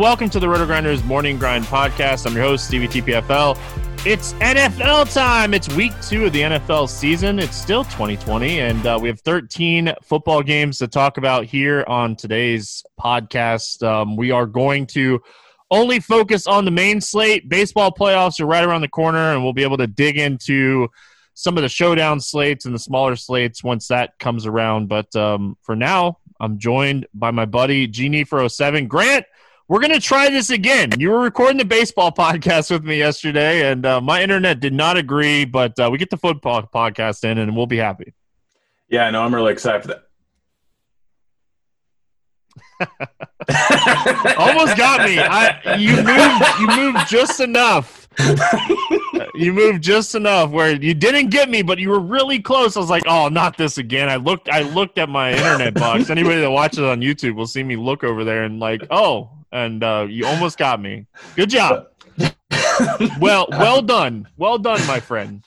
Welcome to the Roto Grinders Morning Grind Podcast. I'm your host, Stevie TPFL. It's NFL time. It's week two of the NFL season. It's still 2020, and uh, we have 13 football games to talk about here on today's podcast. Um, we are going to only focus on the main slate. Baseball playoffs are right around the corner, and we'll be able to dig into some of the showdown slates and the smaller slates once that comes around. But um, for now, I'm joined by my buddy Genie for 07. Grant, we're going to try this again. You were recording the baseball podcast with me yesterday, and uh, my internet did not agree, but uh, we get the football podcast in, and we'll be happy. Yeah, I know. I'm really excited for that. Almost got me. I, you moved. You moved just enough. you moved just enough where you didn't get me, but you were really close. I was like, "Oh, not this again." I looked. I looked at my internet box. Anybody that watches on YouTube will see me look over there and like, "Oh, and uh, you almost got me. Good job. well, well done, well done, my friend.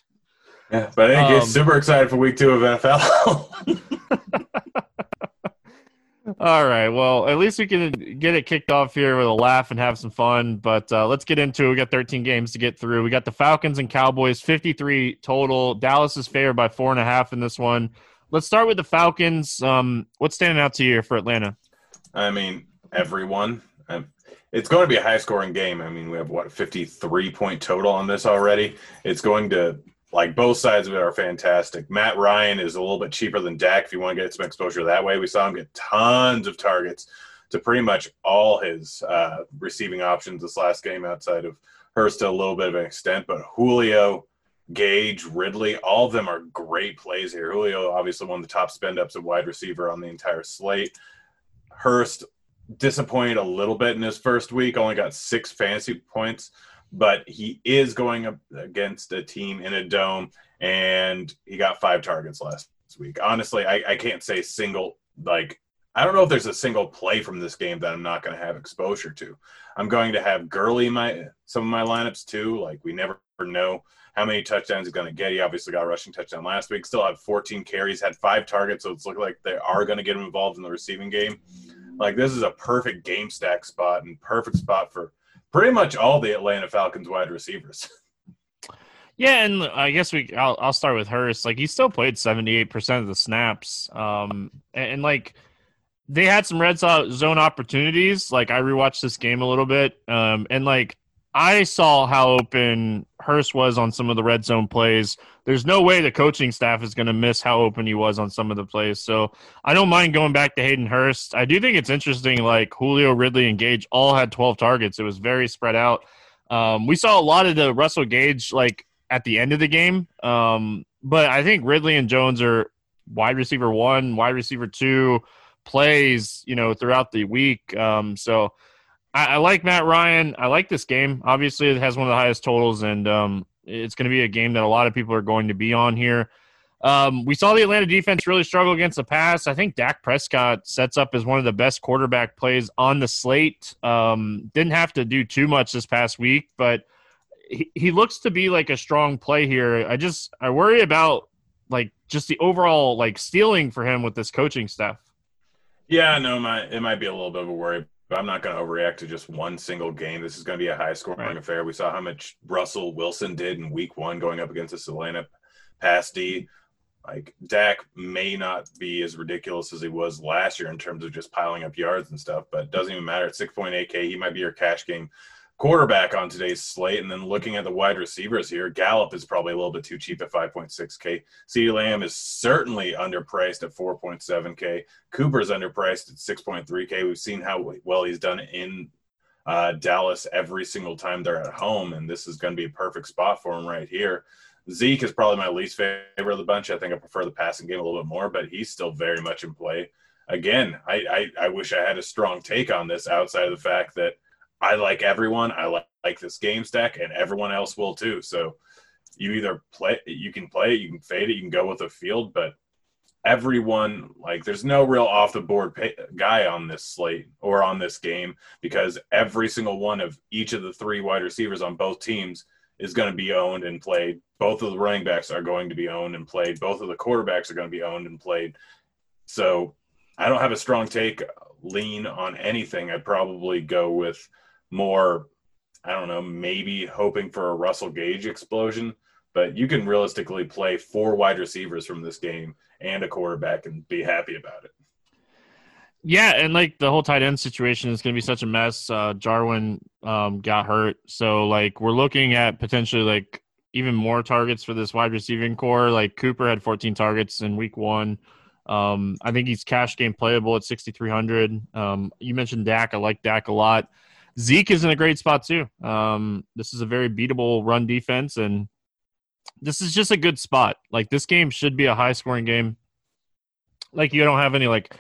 Yeah, but I um, super excited for week two of NFL. All right. Well, at least we can get it kicked off here with a laugh and have some fun. But uh, let's get into it. We got 13 games to get through. We got the Falcons and Cowboys, 53 total. Dallas is favored by four and a half in this one. Let's start with the Falcons. Um, what's standing out to you for Atlanta? I mean, everyone. It's going to be a high scoring game. I mean, we have what 53 point total on this already. It's going to like both sides of it are fantastic. Matt Ryan is a little bit cheaper than Dak if you want to get some exposure that way. We saw him get tons of targets to pretty much all his uh, receiving options this last game outside of Hurst to a little bit of an extent, but Julio, Gage, Ridley, all of them are great plays here. Julio, obviously one of the top spend ups of wide receiver on the entire slate. Hurst disappointed a little bit in his first week, only got six fantasy points, but he is going against a team in a dome, and he got five targets last week. Honestly, I, I can't say single, like, I don't know if there's a single play from this game that I'm not going to have exposure to. I'm going to have Gurley in my some of my lineups too. Like we never know how many touchdowns he's going to get. He obviously got a rushing touchdown last week. Still had 14 carries, had five targets, so it's looking like they are going to get him involved in the receiving game. Like this is a perfect game stack spot and perfect spot for pretty much all the Atlanta Falcons wide receivers. Yeah, and I guess we I'll, I'll start with Hurst. Like he still played 78% of the snaps. Um and, and like they had some red zone opportunities. Like I rewatched this game a little bit. Um and like I saw how open Hurst was on some of the red zone plays. There's no way the coaching staff is going to miss how open he was on some of the plays. So I don't mind going back to Hayden Hurst. I do think it's interesting. Like Julio, Ridley, and Gage all had 12 targets. It was very spread out. Um, we saw a lot of the Russell Gage like at the end of the game. Um, but I think Ridley and Jones are wide receiver one, wide receiver two plays, you know, throughout the week. Um, so I, I, like Matt Ryan. I like this game. Obviously, it has one of the highest totals, and um, it's going to be a game that a lot of people are going to be on here. Um, we saw the Atlanta defense really struggle against the pass. I think Dak Prescott sets up as one of the best quarterback plays on the slate. Um, didn't have to do too much this past week, but he, he looks to be like a strong play here. I just I worry about like just the overall like stealing for him with this coaching staff. Yeah, no, my it might be a little bit of a worry I'm not going to overreact to just one single game. This is going to be a high scoring right. affair. We saw how much Russell Wilson did in week one going up against the Atlanta pass D. Like Dak may not be as ridiculous as he was last year in terms of just piling up yards and stuff, but it doesn't even matter. At 6.8K, he might be your cash game quarterback on today's slate. And then looking at the wide receivers here, Gallup is probably a little bit too cheap at 5.6K. CeeDee Lamb is certainly underpriced at 4.7K. Cooper's underpriced at 6.3K. We've seen how well he's done in uh, Dallas every single time they're at home, and this is going to be a perfect spot for him right here. Zeke is probably my least favorite of the bunch. I think I prefer the passing game a little bit more, but he's still very much in play. Again, I, I, I wish I had a strong take on this outside of the fact that I like everyone. I like, like this game stack, and everyone else will too. So you either play, you can play it, you can fade it, you can go with a field, but everyone like there's no real off the board pay, guy on this slate or on this game because every single one of each of the three wide receivers on both teams is going to be owned and played. Both of the running backs are going to be owned and played. Both of the quarterbacks are going to be owned and played. So I don't have a strong take lean on anything, I'd probably go with more. I don't know, maybe hoping for a Russell Gage explosion, but you can realistically play four wide receivers from this game and a quarterback and be happy about it. Yeah, and like the whole tight end situation is going to be such a mess. Uh, Jarwin um, got hurt, so like we're looking at potentially like even more targets for this wide receiving corps. Like Cooper had 14 targets in week one. Um, I think he's cash game playable at 6,300. Um, you mentioned Dak. I like Dak a lot. Zeke is in a great spot too. Um, this is a very beatable run defense, and this is just a good spot. Like this game should be a high scoring game. Like you don't have any like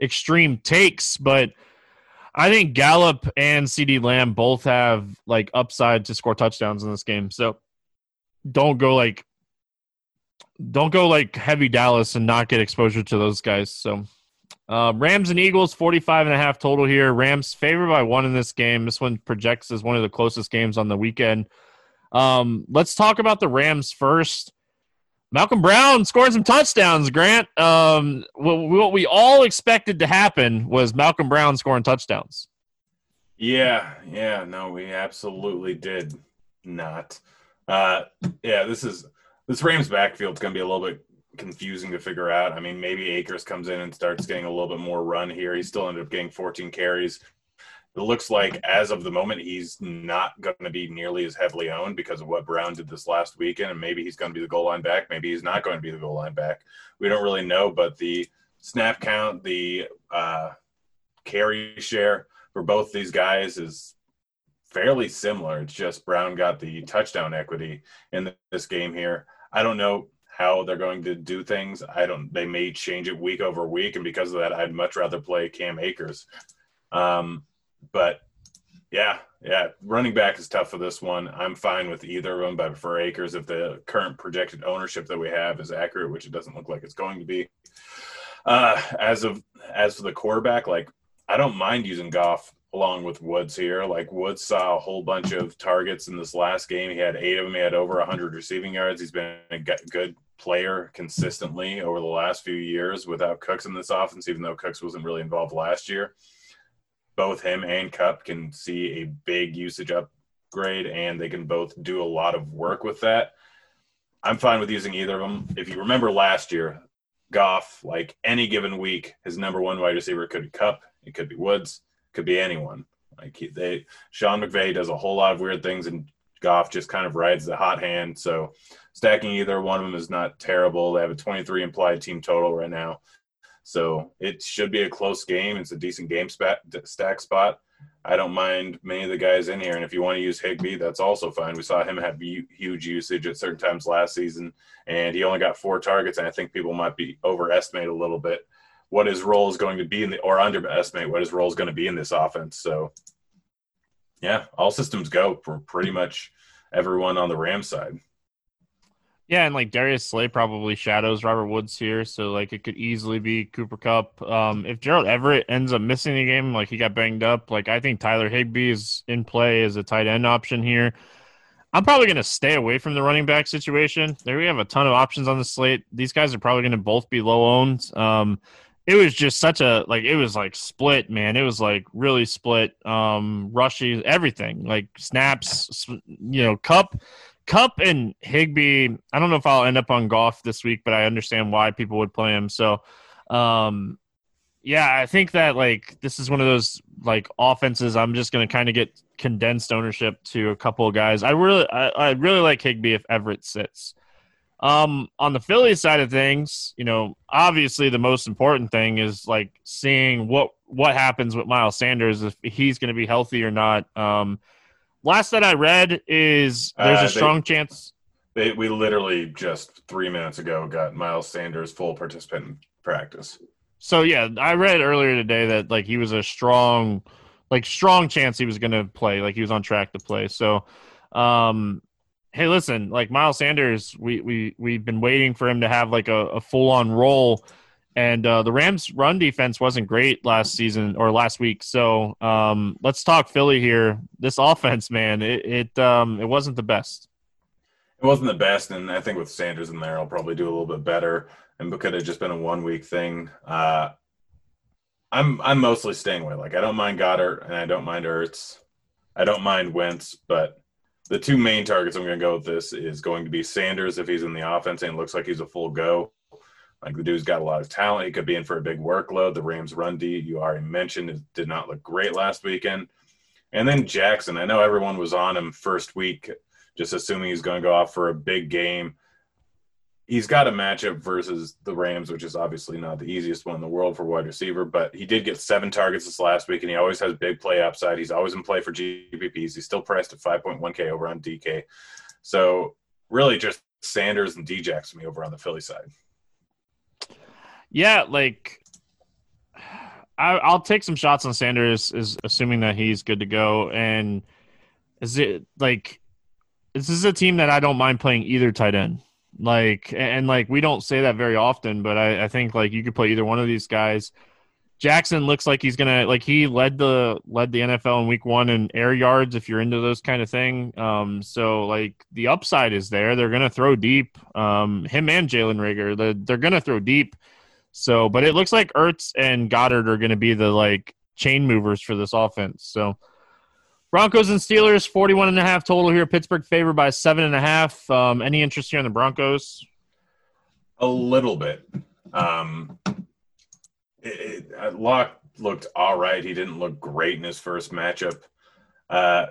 extreme takes, but I think Gallup and CeeDee Lamb both have like upside to score touchdowns in this game. So don't go like don't go like heavy Dallas and not get exposure to those guys. So uh, Rams and Eagles 45 and a half total here. Rams favored by one in this game. This one projects as one of the closest games on the weekend. Um, let's talk about the Rams first. Malcolm Brown scoring some touchdowns, Grant. Um, what, what we all expected to happen was Malcolm Brown scoring touchdowns. Yeah, yeah, no, we absolutely did not. Uh, yeah, this is this Rams backfield is going to be a little bit confusing to figure out. I mean, maybe Akers comes in and starts getting a little bit more run here. He still ended up getting 14 carries. It looks like as of the moment, he's not going to be nearly as heavily owned because of what Brown did this last weekend. And maybe he's going to be the goal line back. Maybe he's not going to be the goal line back. We don't really know. But the snap count, the uh, carry share for both these guys is fairly similar. It's just Brown got the touchdown equity in this game here. I don't know how they're going to do things. I don't. They may change it week over week, and because of that, I'd much rather play Cam Akers. Um, but yeah, yeah, running back is tough for this one. I'm fine with either of them, but for Akers, if the current projected ownership that we have is accurate, which it doesn't look like it's going to be, uh, as of as for the quarterback, like I don't mind using Goff along with Woods here. Like Woods saw a whole bunch of targets in this last game. He had eight of them. He had over 100 receiving yards. He's been a good player consistently over the last few years without Cooks in this offense, even though Cooks wasn't really involved last year. Both him and Kupp can see a big usage upgrade, and they can both do a lot of work with that. I'm fine with using either of them. If you remember last year, Goff, like any given week, his number one wide receiver could be Kupp, it could be Woods could be anyone. Like he, they, Sean McVay does a whole lot of weird things, and Goff just kind of rides the hot hand. So stacking either one of them is not terrible. They have a 23 implied team total right now, so it should be a close game. It's a decent game stack spot. I don't mind many of the guys in here, and if you want to use Higbee, that's also fine. We saw him have huge usage at certain times last season, and he only got four targets, and I think people might be overestimate a little bit what his role is going to be in the or underestimate what his role is going to be in this offense. So yeah, all systems go for pretty much everyone on the Ram side. Yeah, and like Darius Slay probably shadows Robert Woods here, so like it could easily be Cooper Kupp. Um, if Gerald Everett ends up missing the game, like he got banged up, like I think Tyler Higbee is in play as a tight end option here. I'm probably going to stay away from the running back situation. There we have a ton of options on the slate. These guys are probably going to both be low owned. Um, it was just such a like it was like split man. It was like really split. Um rushy everything like snaps you know Kupp Kupp and Higbee. I don't know if i'll end up on Goff this week but i understand why people would play him. So um yeah i think that like this is one of those like offenses i'm just going to kind of get condensed ownership to a couple of guys. I really I, I really like Higbee if everett sits um, on the Philly side of things, you know, obviously the most important thing is like seeing what what happens with Miles Sanders if he's going to be healthy or not. Um, last that I read is there's uh, a strong they, chance. They, we literally just three minutes ago got Miles Sanders full participant in practice. So yeah, I read earlier today that like he was a strong, like strong chance he was going to play, like he was on track to play. So, um, hey, listen, like Miles Sanders, we we we've been waiting for him to have like a, a full on role, and uh, the Rams' run defense wasn't great last season or last week. So um, let's talk Philly here. This offense, man, it it um, it wasn't the best. It wasn't the best, and I think with Sanders in there, I'll probably do a little bit better. And could have just been a one week thing. Uh, I'm I'm mostly staying away. Like I don't mind Goedert and I don't mind Ertz. I don't mind Wentz, but the two main targets I'm going to go with this is going to be Sanders if he's in the offense and looks like he's a full go. Like the dude's got a lot of talent. He could be in for a big workload. The Rams run D, you already mentioned, it did not look great last weekend. And then Jackson, I know everyone was on him first week, just assuming he's going to go off for a big game he's got a matchup versus the Rams, which is obviously not the easiest one in the world for wide receiver, but he did get seven targets this last week, and he always has big play upside. He's always in play for GPPs. He's still priced at 5.1K over on DK. So really just Sanders and Djax to me over on the Philly side. Yeah, like I, will take some shots on Sanders, is assuming that he's good to go. And is it like this is a team that I don't mind playing either tight end. Like and like we don't say that very often, but I, I think like you could play either one of these guys. Jackson looks like he's gonna like he led the led the NFL in week one in air yards if you're into those kind of thing. Um, so like the upside is there. They're gonna throw deep. Um, him and Jalen Reagor, the, they're gonna throw deep. So, but it looks like Ertz and Goedert are gonna be the like chain movers for this offense. So Broncos and Steelers, 41 and a half total here. Pittsburgh favored by seven and a half. Um, any interest here in the Broncos? A little bit. Um, it, it, uh, Lock looked all right. He didn't look great in his first matchup. Uh,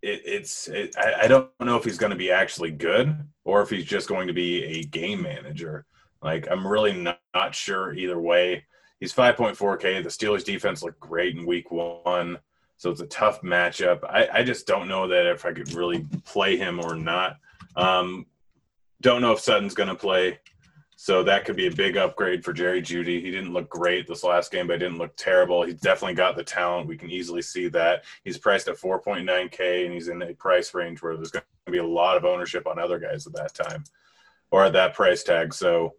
it, it's it, I, I, don't know if he's going to be actually good or if he's just going to be a game manager. Like I'm really not, not sure either way. He's 5.4K. The Steelers defense looked great in week one. So it's a tough matchup. I, I just don't know that if I could really play him or not. Um, don't know if Sutton's going to play. So that could be a big upgrade for Jerry Jeudy. He didn't look great this last game, but he didn't look terrible. He's definitely got the talent. We can easily see that. He's priced at 4.9K, and he's in a price range where there's going to be a lot of ownership on other guys at that time or at that price tag. So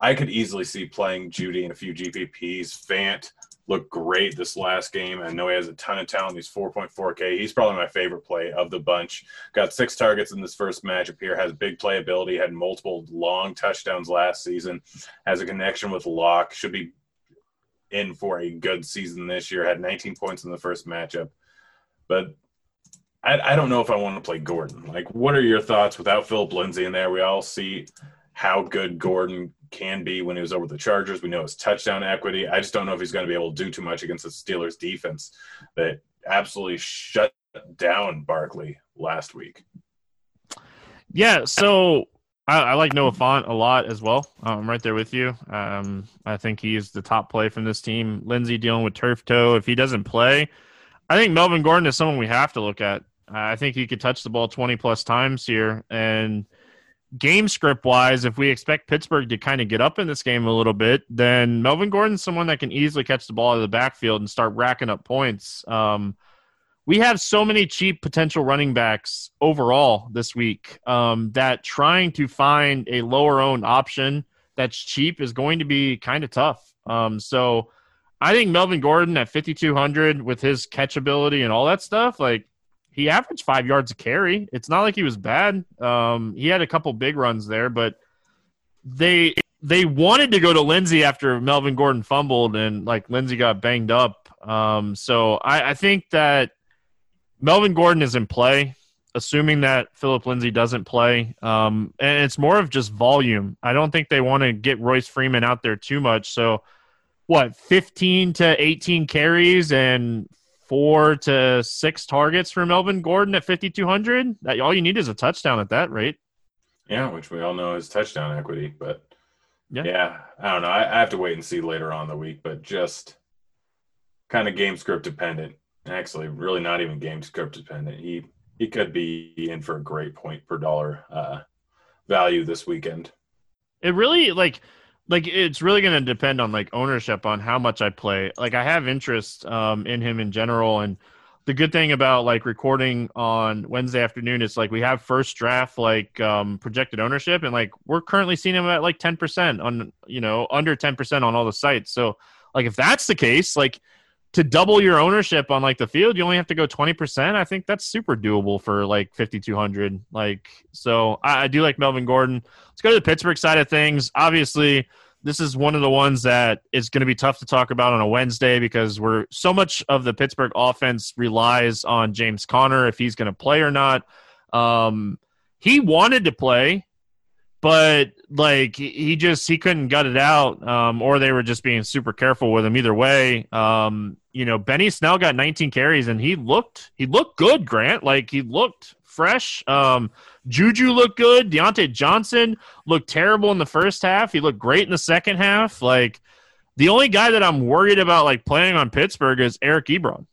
I could easily see playing Jeudy in a few GPPs. Fant, looked great this last game. I know he has a ton of talent. He's 4.4K. He's probably my favorite play of the bunch. Got six targets in this first matchup here. Has big playability. Had multiple long touchdowns last season. Has a connection with Lock. Should be in for a good season this year. Had 19 points in the first matchup. But I, I don't know if I want to play Gordon. Like, what are your thoughts without Philip Lindsay in there? We all see how good Gordon can be when he was over the Chargers. We know his touchdown equity. I just don't know if he's going to be able to do too much against the Steelers defense that absolutely shut down Barkley last week. Yeah, so I, I like Noah Fant a lot as well. I'm right there with you. Um, I think he's the top play from this team. Lindsay dealing with turf toe. If he doesn't play, I think Melvin Gordon is someone we have to look at. I think he could touch the ball 20 plus times here and – game script wise, if we expect Pittsburgh to kind of get up in this game a little bit, then Melvin Gordon's someone that can easily catch the ball out of the backfield and start racking up points. Um, we have so many cheap potential running backs overall this week um, that trying to find a lower owned option that's cheap is going to be kind of tough. Um, so I think Melvin Gordon at 5,200 with his catchability and all that stuff, like he averaged five yards a carry. It's not like he was bad. Um, he had a couple big runs there, but they they wanted to go to Lindsay after Melvin Gordon fumbled and like Lindsay got banged up. Um, so I, I think that Melvin Gordon is in play, assuming that Philip Lindsay doesn't play. Um, and it's more of just volume. I don't think they want to get Royce Freeman out there too much. So what, 15 to 18 carries and four to six targets for Melvin Gordon at 5,200. That all you need is a touchdown at that rate. Yeah, which we all know is touchdown equity. But yeah, yeah I don't know. I, I have to wait and see later on the week, but just kind of game script dependent. Actually, really not even game script dependent. He he could be in for a great point per dollar uh, value this weekend. It really like like it's really going to depend on like ownership on how much I play. Like I have interest um, in him in general, and the good thing about like recording on Wednesday afternoon is like we have first draft like um, projected ownership, and like we're currently seeing him at like ten percent on you know under ten percent on all the sites. So like if that's the case, like to double your ownership on like the field, you only have to go 20%. I think that's super doable for like 5,200. Like, so I, I, do like Melvin Gordon. Let's go to the Pittsburgh side of things. Obviously, this is one of the ones that is going to be tough to talk about on a Wednesday because we're so much of the Pittsburgh offense relies on James Conner if he's going to play or not. Um, he wanted to play, but like he just he couldn't gut it out, um, or they were just being super careful with him. Either way, um, you know, Benny Snell got 19 carries and he looked he looked good. Grant like he looked fresh. Um, Juju looked good. Diontae Johnson looked terrible in the first half. He looked great in the second half. Like the only guy that I'm worried about like playing on Pittsburgh is Eric Ebron.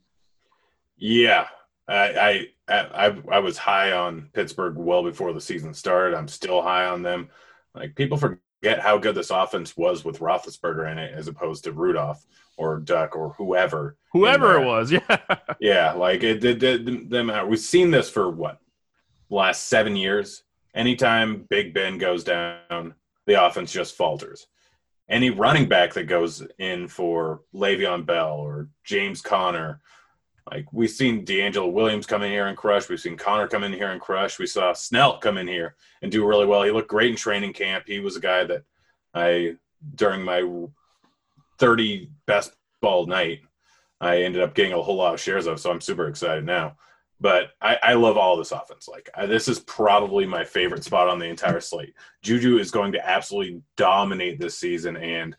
Yeah, I, I I I was high on Pittsburgh well before the season started. I'm still high on them. Like people forget how good this offense was with Roethlisberger in it, as opposed to Rudolph or Duck or whoever. Whoever it uh, was, yeah, yeah. Like it did. Them we've seen this for what last seven years. Anytime Big Ben goes down, the offense just falters. Any running back that goes in for Le'Veon Bell or James Conner like we've seen D'Angelo Williams come in here and crush. We've seen Conner come in here and crush. We saw Snell come in here and do really well. He looked great in training camp. He was a guy that I during my 30 best ball night, I ended up getting a whole lot of shares of. So I'm super excited now. But I, I love all this offense. Like I, this is probably my favorite spot on the entire slate. Juju is going to absolutely dominate this season, and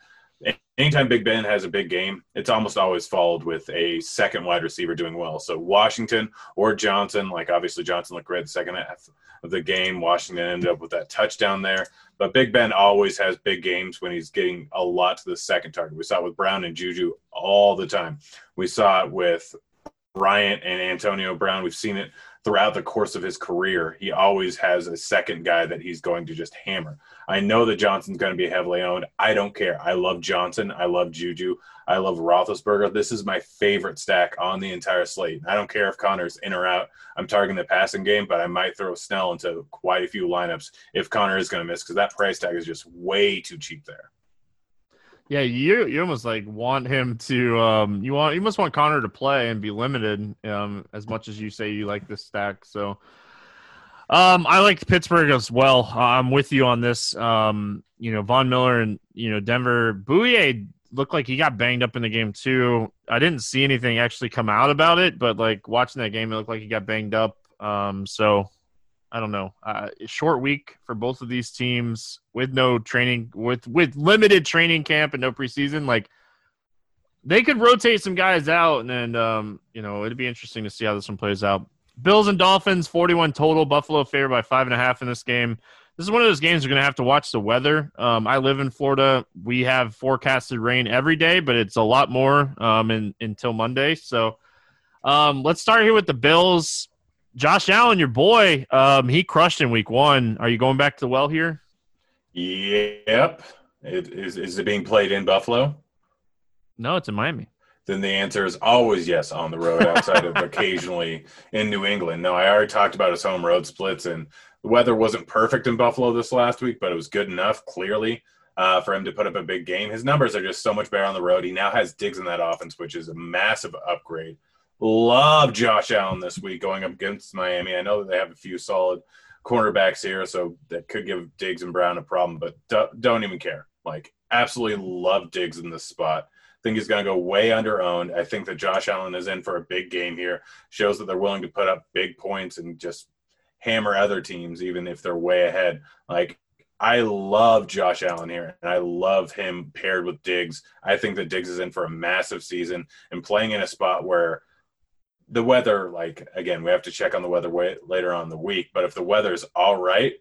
anytime Big Ben has a big game, it's almost always followed with a second wide receiver doing well. So Washington or Johnson, like obviously Johnson looked great the second half of the game. Washington ended up with that touchdown there. But Big Ben always has big games when he's getting a lot to the second target. We saw it with Brown and Juju all the time. We saw it with Bryant and Antonio Brown. We've seen it throughout the course of his career. He always has a second guy that he's going to just hammer. I know that Johnson's going to be heavily owned. I don't care. I love Johnson. I love Juju. I love Roethlisberger. This is my favorite stack on the entire slate. I don't care if Conner's in or out. I'm targeting the passing game, but I might throw Snell into quite a few lineups if Conner is going to miss because that price tag is just way too cheap there. Yeah, you you almost like want him to um you want you must want Conner to play and be limited um as much as you say you like this stack. So um, I liked Pittsburgh as well. I'm with you on this. Um, you know, Von Miller and you know Denver Bouye looked like he got banged up in the game too. I didn't see anything actually come out about it, but like watching that game, it looked like he got banged up. Um, so I don't know. Uh, short week for both of these teams with no training, with with limited training camp and no preseason. Like they could rotate some guys out, and then um, you know it'd be interesting to see how this one plays out. Bills and Dolphins, 41 total. Buffalo favored by five and a half in this game. This is one of those games you're going to have to watch the weather. Um, I live in Florida. We have forecasted rain every day, but it's a lot more um, in, until Monday. So um, let's start here with the Bills. Josh Allen, your boy, um, he crushed in week one. Are you going back to the well here? Yep. It, is, is it being played in Buffalo? No, it's in Miami then the answer is always yes on the road outside of occasionally in New England. No, I already talked about his home road splits, and the weather wasn't perfect in Buffalo this last week, but it was good enough, clearly, uh, for him to put up a big game. His numbers are just so much better on the road. He now has Diggs in that offense, which is a massive upgrade. Love Josh Allen this week going up against Miami. I know that they have a few solid cornerbacks here, so that could give Diggs and Brown a problem, but don't even care. Like, absolutely love Diggs in this spot think he's going to go way under owned. I think that Josh Allen is in for a big game here. Shows that they're willing to put up big points and just hammer other teams, even if they're way ahead. Like I love Josh Allen here, and I love him paired with Diggs. I think that Diggs is in for a massive season and playing in a spot where the weather, like again, we have to check on the weather way, later on the week. But if the weather's all right,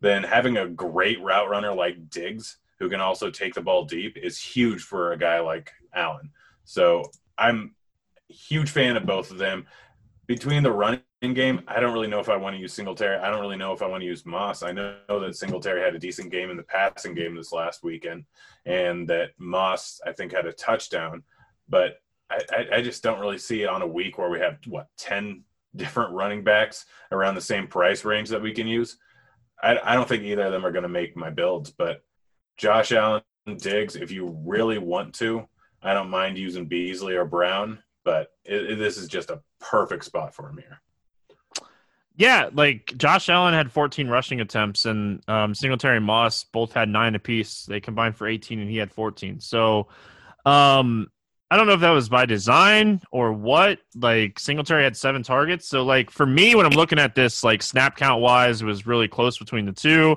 then having a great route runner like Diggs who can also take the ball deep is huge for a guy like Allen. So I'm huge fan of both of them. Between the running game, I don't really know if I want to use Singletary. I don't really know if I want to use Moss. I know that Singletary had a decent game in the passing game this last weekend, and that Moss, I think, had a touchdown. But I, I, just don't really see it on a week where we have, what, 10 different running backs around the same price range that we can use. I, I don't think either of them are going to make my builds, but Josh Allen, Diggs, if you really want to, I don't mind using Beasley or Brown, but it, it, this is just a perfect spot for him here. Yeah, like Josh Allen had 14 rushing attempts, and um, Singletary and Moss both had nine apiece. They combined for 18, and he had 14. So, um, I don't know if that was by design or what. Like Singletary had seven targets, so like for me, when I'm looking at this, like snap count wise, it was really close between the two.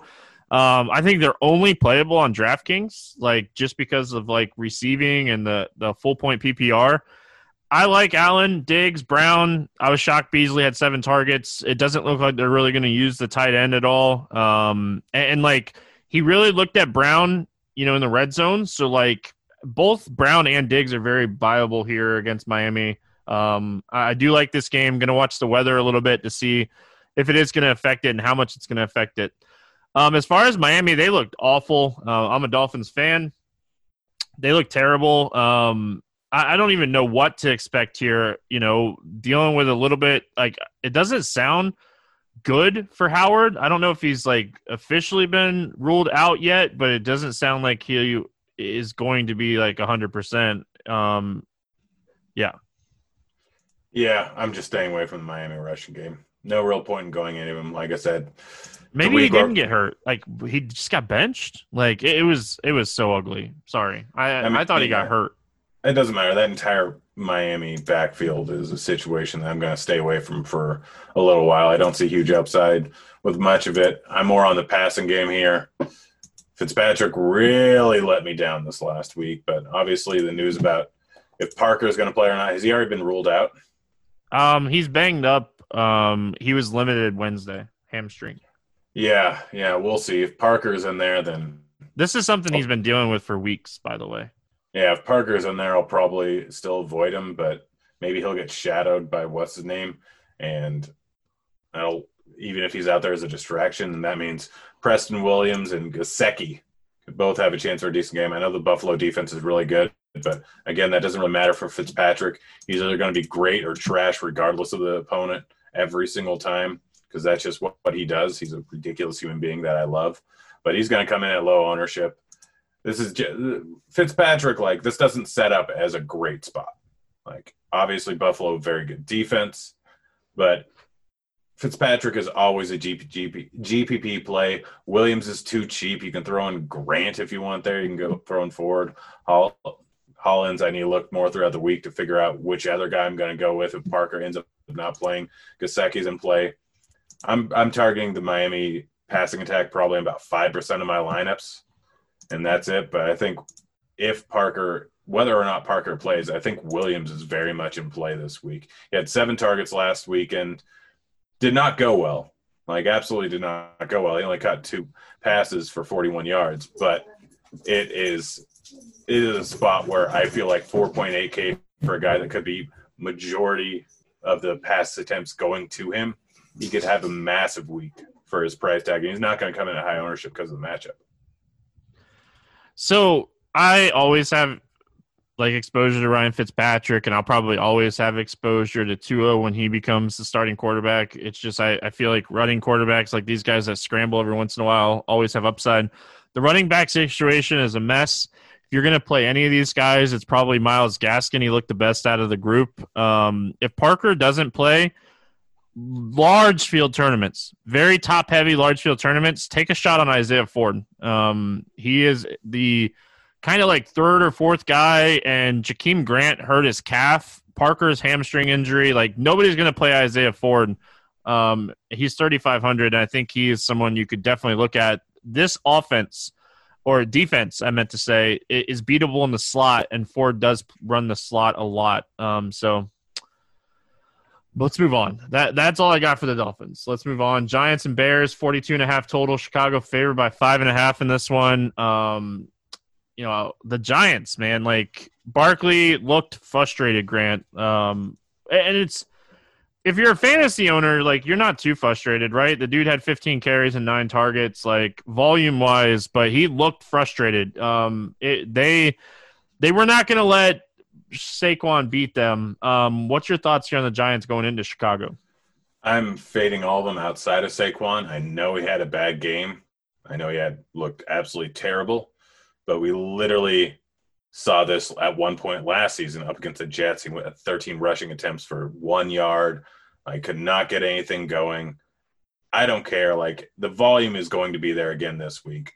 Um, I think they're only playable on DraftKings, like just because of like receiving and the the full point PPR. I like Allen, Diggs, Brown. I was shocked Beasley had seven targets. It doesn't look like they're really going to use the tight end at all. Um, and, and, like he really looked at Brown, you know, in the red zone. So like both Brown and Diggs are very viable here against Miami. Um, I do like this game. Going to watch the weather a little bit to see if it is going to affect it and how much it's going to affect it. Um, as far as Miami, they looked awful. Uh, I'm a Dolphins fan. They look terrible. Um, I, I don't even know what to expect here. You know, dealing with a little bit like it doesn't sound good for Howard. I don't know if he's like officially been ruled out yet, but it doesn't sound like he is going to be like hundred percent. Um, yeah, yeah. I'm just staying away from the Miami rushing game. No real point in going into him. Like I said, maybe he didn't get hurt. Like he just got benched. Like it, it was, it was so ugly. Sorry, I I, mean, I thought he got hurt. It doesn't matter. That entire Miami backfield is a situation that I'm going to stay away from for a little while. I don't see huge upside with much of it. I'm more on the passing game here. Fitzpatrick really let me down this last week, but obviously the news about if Parker is going to play or not has he already been ruled out? Um, he's banged up. Um, he was limited Wednesday, hamstring. Yeah, yeah, we'll see. If Parker's in there, then this is something he's been dealing with for weeks. By the way. Yeah, if Parker's in there, I'll probably still avoid him, but maybe he'll get shadowed by what's his name, and I'll even if he's out there as a distraction, and that means Preston Williams and Gesicki both have a chance for a decent game. I know the Buffalo defense is really good, but again, that doesn't really matter for Fitzpatrick. He's either going to be great or trash, regardless of the opponent, every single time, because that's just what, what he does. He's a ridiculous human being that I love, but he's going to come in at low ownership this is just, Fitzpatrick. Like this doesn't set up as a great spot. Like obviously Buffalo very good defense, but Fitzpatrick is always a GP, GP, GPP play. Williams is too cheap. You can throw in Grant if you want there. You can go throw in Ford. Hall, Hollins, I need to look more throughout the week to figure out which other guy I'm going to go with if Parker ends up not playing. Gesicki's in play. I'm I'm targeting the Miami passing attack probably in about five percent of my lineups and that's it. But I think if Parker, whether or not Parker plays, I think Williams is very much in play this week. He had seven targets last week and did not go well. Like absolutely did not go well. He only caught two passes for 41 yards, but it is it is a spot where I feel like 4.8k for a guy that could be majority of the pass attempts going to him. He could have a massive week for his price tag, and he's not going to come in at high ownership because of the matchup. So I always have like exposure to Ryan Fitzpatrick, and I'll probably always have exposure to Tua when he becomes the starting quarterback. It's just I, I feel like running quarterbacks like these guys that scramble every once in a while always have upside. The running back situation is a mess. If you're going to play any of these guys, it's probably Myles Gaskin. He looked the best out of the group. Um, if Parker doesn't play, large field tournaments, very top heavy large field tournaments, take a shot on Isaiah Ford. Um, he is the kind of like third or fourth guy, and Jakeem Grant hurt his calf. Parker's hamstring injury. Like nobody's going to play Isaiah Ford. Um, he's 3,500. And I think he is someone you could definitely look at. This offense or defense, I meant to say, is beatable in the slot, and Ford does run the slot a lot. Um, so Let's move on. That that's all I got for the Dolphins. Let's move on. Giants and Bears, 42 and a half total. Chicago favored by five and a half in this one. Um, you know, the Giants, man, like Barkley looked frustrated, Grant. Um, and it's if you're a fantasy owner, like you're not too frustrated, right? The dude had 15 carries and nine targets, like volume wise, but he looked frustrated. Um, it, they they were not going to let Saquon beat them. Um, what's your thoughts here on the Giants going into Chicago? I'm fading all of them outside of Saquon. I know he had a bad game. I know he had looked absolutely terrible, but we literally saw this at one point last season up against the Jets. He went 13 rushing attempts for one yard. I could not get anything going. I don't care. Like the volume is going to be there again this week.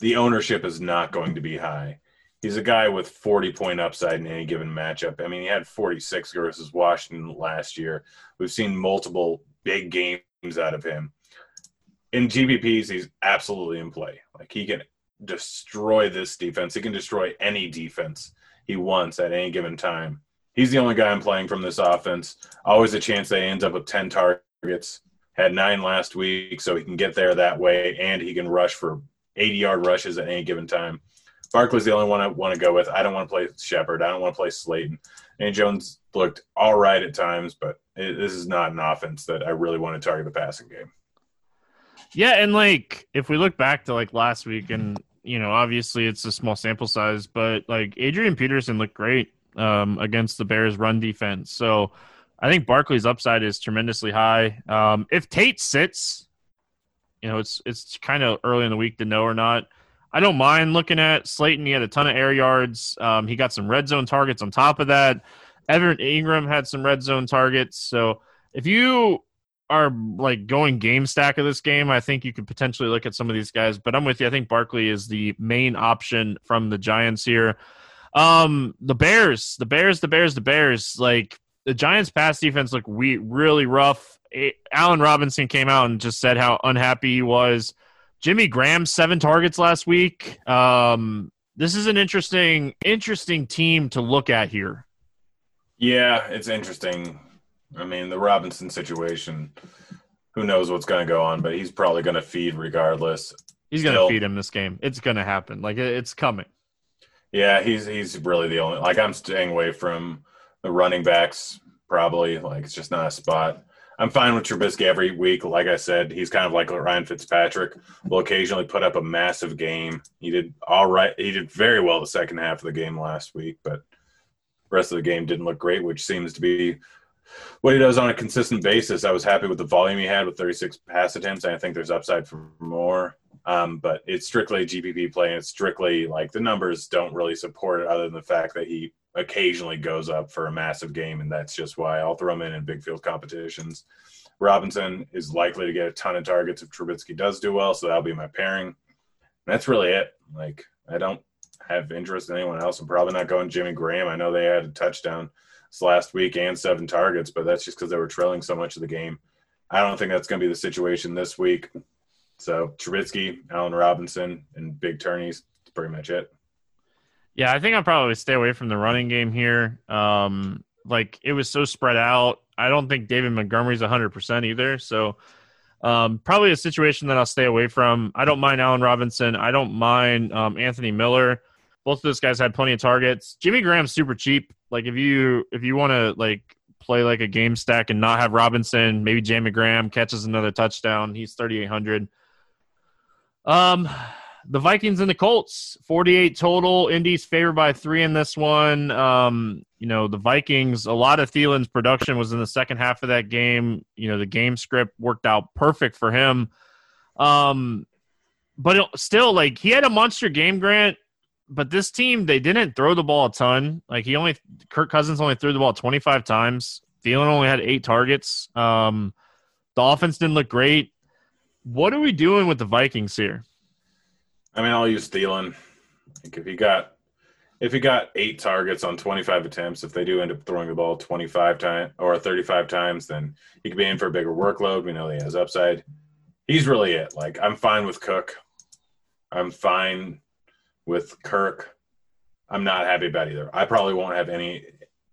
The ownership is not going to be high. He's a guy with 40 point upside in any given matchup. I mean, he had 46 versus Washington last year. We've seen multiple big games out of him. In GPPs, he's absolutely in play. Like he can destroy this defense. He can destroy any defense he wants at any given time. He's the only guy I'm playing from this offense. Always a chance that he ends up with 10 targets. Had nine last week, so he can get there that way, and he can rush for 80 yard rushes at any given time. Barkley's the only one I want to go with. I don't want to play Shepard. I don't want to play Slayton. And Jones looked all right at times, but it, this is not an offense that I really want to target the passing game. Yeah, and like if we look back to like last week, and you know, obviously it's a small sample size, but like Adrian Peterson looked great um, against the Bears' run defense. So I think Barkley's upside is tremendously high. Um, if Tate sits, you know, it's it's kind of early in the week to know or not. I don't mind looking at Slayton. He had a ton of air yards. Um, he got some red zone targets on top of that. Evan Engram had some red zone targets. So if you are like going game stack of this game, I think you could potentially look at some of these guys. But I'm with you. I think Barkley is the main option from the Giants here. Um, the Bears, the Bears, the Bears, the Bears. Like the Giants' pass defense looked really rough. Allen Robinson came out and just said how unhappy he was. Jimmy Graham seven targets last week. Um, this is an interesting, interesting team to look at here. Yeah, it's interesting. I mean, the Robinson situation, who knows what's going to go on, but he's probably going to feed regardless. He's going to feed him this game. It's going to happen. Like it's coming. Yeah, he's he's really the only. Like I'm staying away from the running backs. Probably like it's just not a spot. I'm fine with Trubisky every week. Like I said, he's kind of like Ryan Fitzpatrick. Will occasionally put up a massive game. He did all right. He did very well the second half of the game last week, but rest of the game didn't look great, which seems to be what he does on a consistent basis. I was happy with the volume he had with 36 pass attempts, and I think there's upside for more. Um, but it's strictly GPP play, and it's strictly like the numbers don't really support it, other than the fact that he occasionally goes up for a massive game, and that's just why I'll throw him in in big field competitions. Robinson is likely to get a ton of targets if Trubisky does do well, so that'll be my pairing. And that's really it. Like I don't have interest in anyone else. I'm probably not going Jimmy Graham. I know they had a touchdown this last week and seven targets, but that's just because they were trailing so much of the game. I don't think that's going to be the situation this week. So Trubisky, Allen Robinson, and big turnies. That's pretty much it. Yeah, I think I'll probably stay away from the running game here. Um, like it was so spread out. I don't think David Montgomery's 100% either. So um, probably a situation that I'll stay away from. I don't mind Allen Robinson. I don't mind um, Anthony Miller both of those guys had plenty of targets. Jimmy Graham's super cheap. Like if you if you want to like play like a game stack and not have Robinson, maybe Jimmy Graham catches another touchdown. He's thirty eight hundred. Um, the Vikings and the Colts, forty eight total. Indies favored by three in this one. Um, you know the Vikings. A lot of Thielen's production was in the second half of that game. You know the game script worked out perfect for him. Um, but it, still, like he had a monster game. Grant but this team they didn't throw the ball a ton. Like he only Kirk Cousins only threw the ball 25 times. Thielen only had eight targets. Um, the offense didn't look great. What are we doing with the Vikings here? I mean, I'll use Thielen. Like if he got if he got eight targets on 25 attempts, if they do end up throwing the ball 25 times or 35 times, then he could be in for a bigger workload. We know he has upside. He's really it. Like I'm fine with Cook. I'm fine with Kirk, I'm not happy about either. I probably won't have any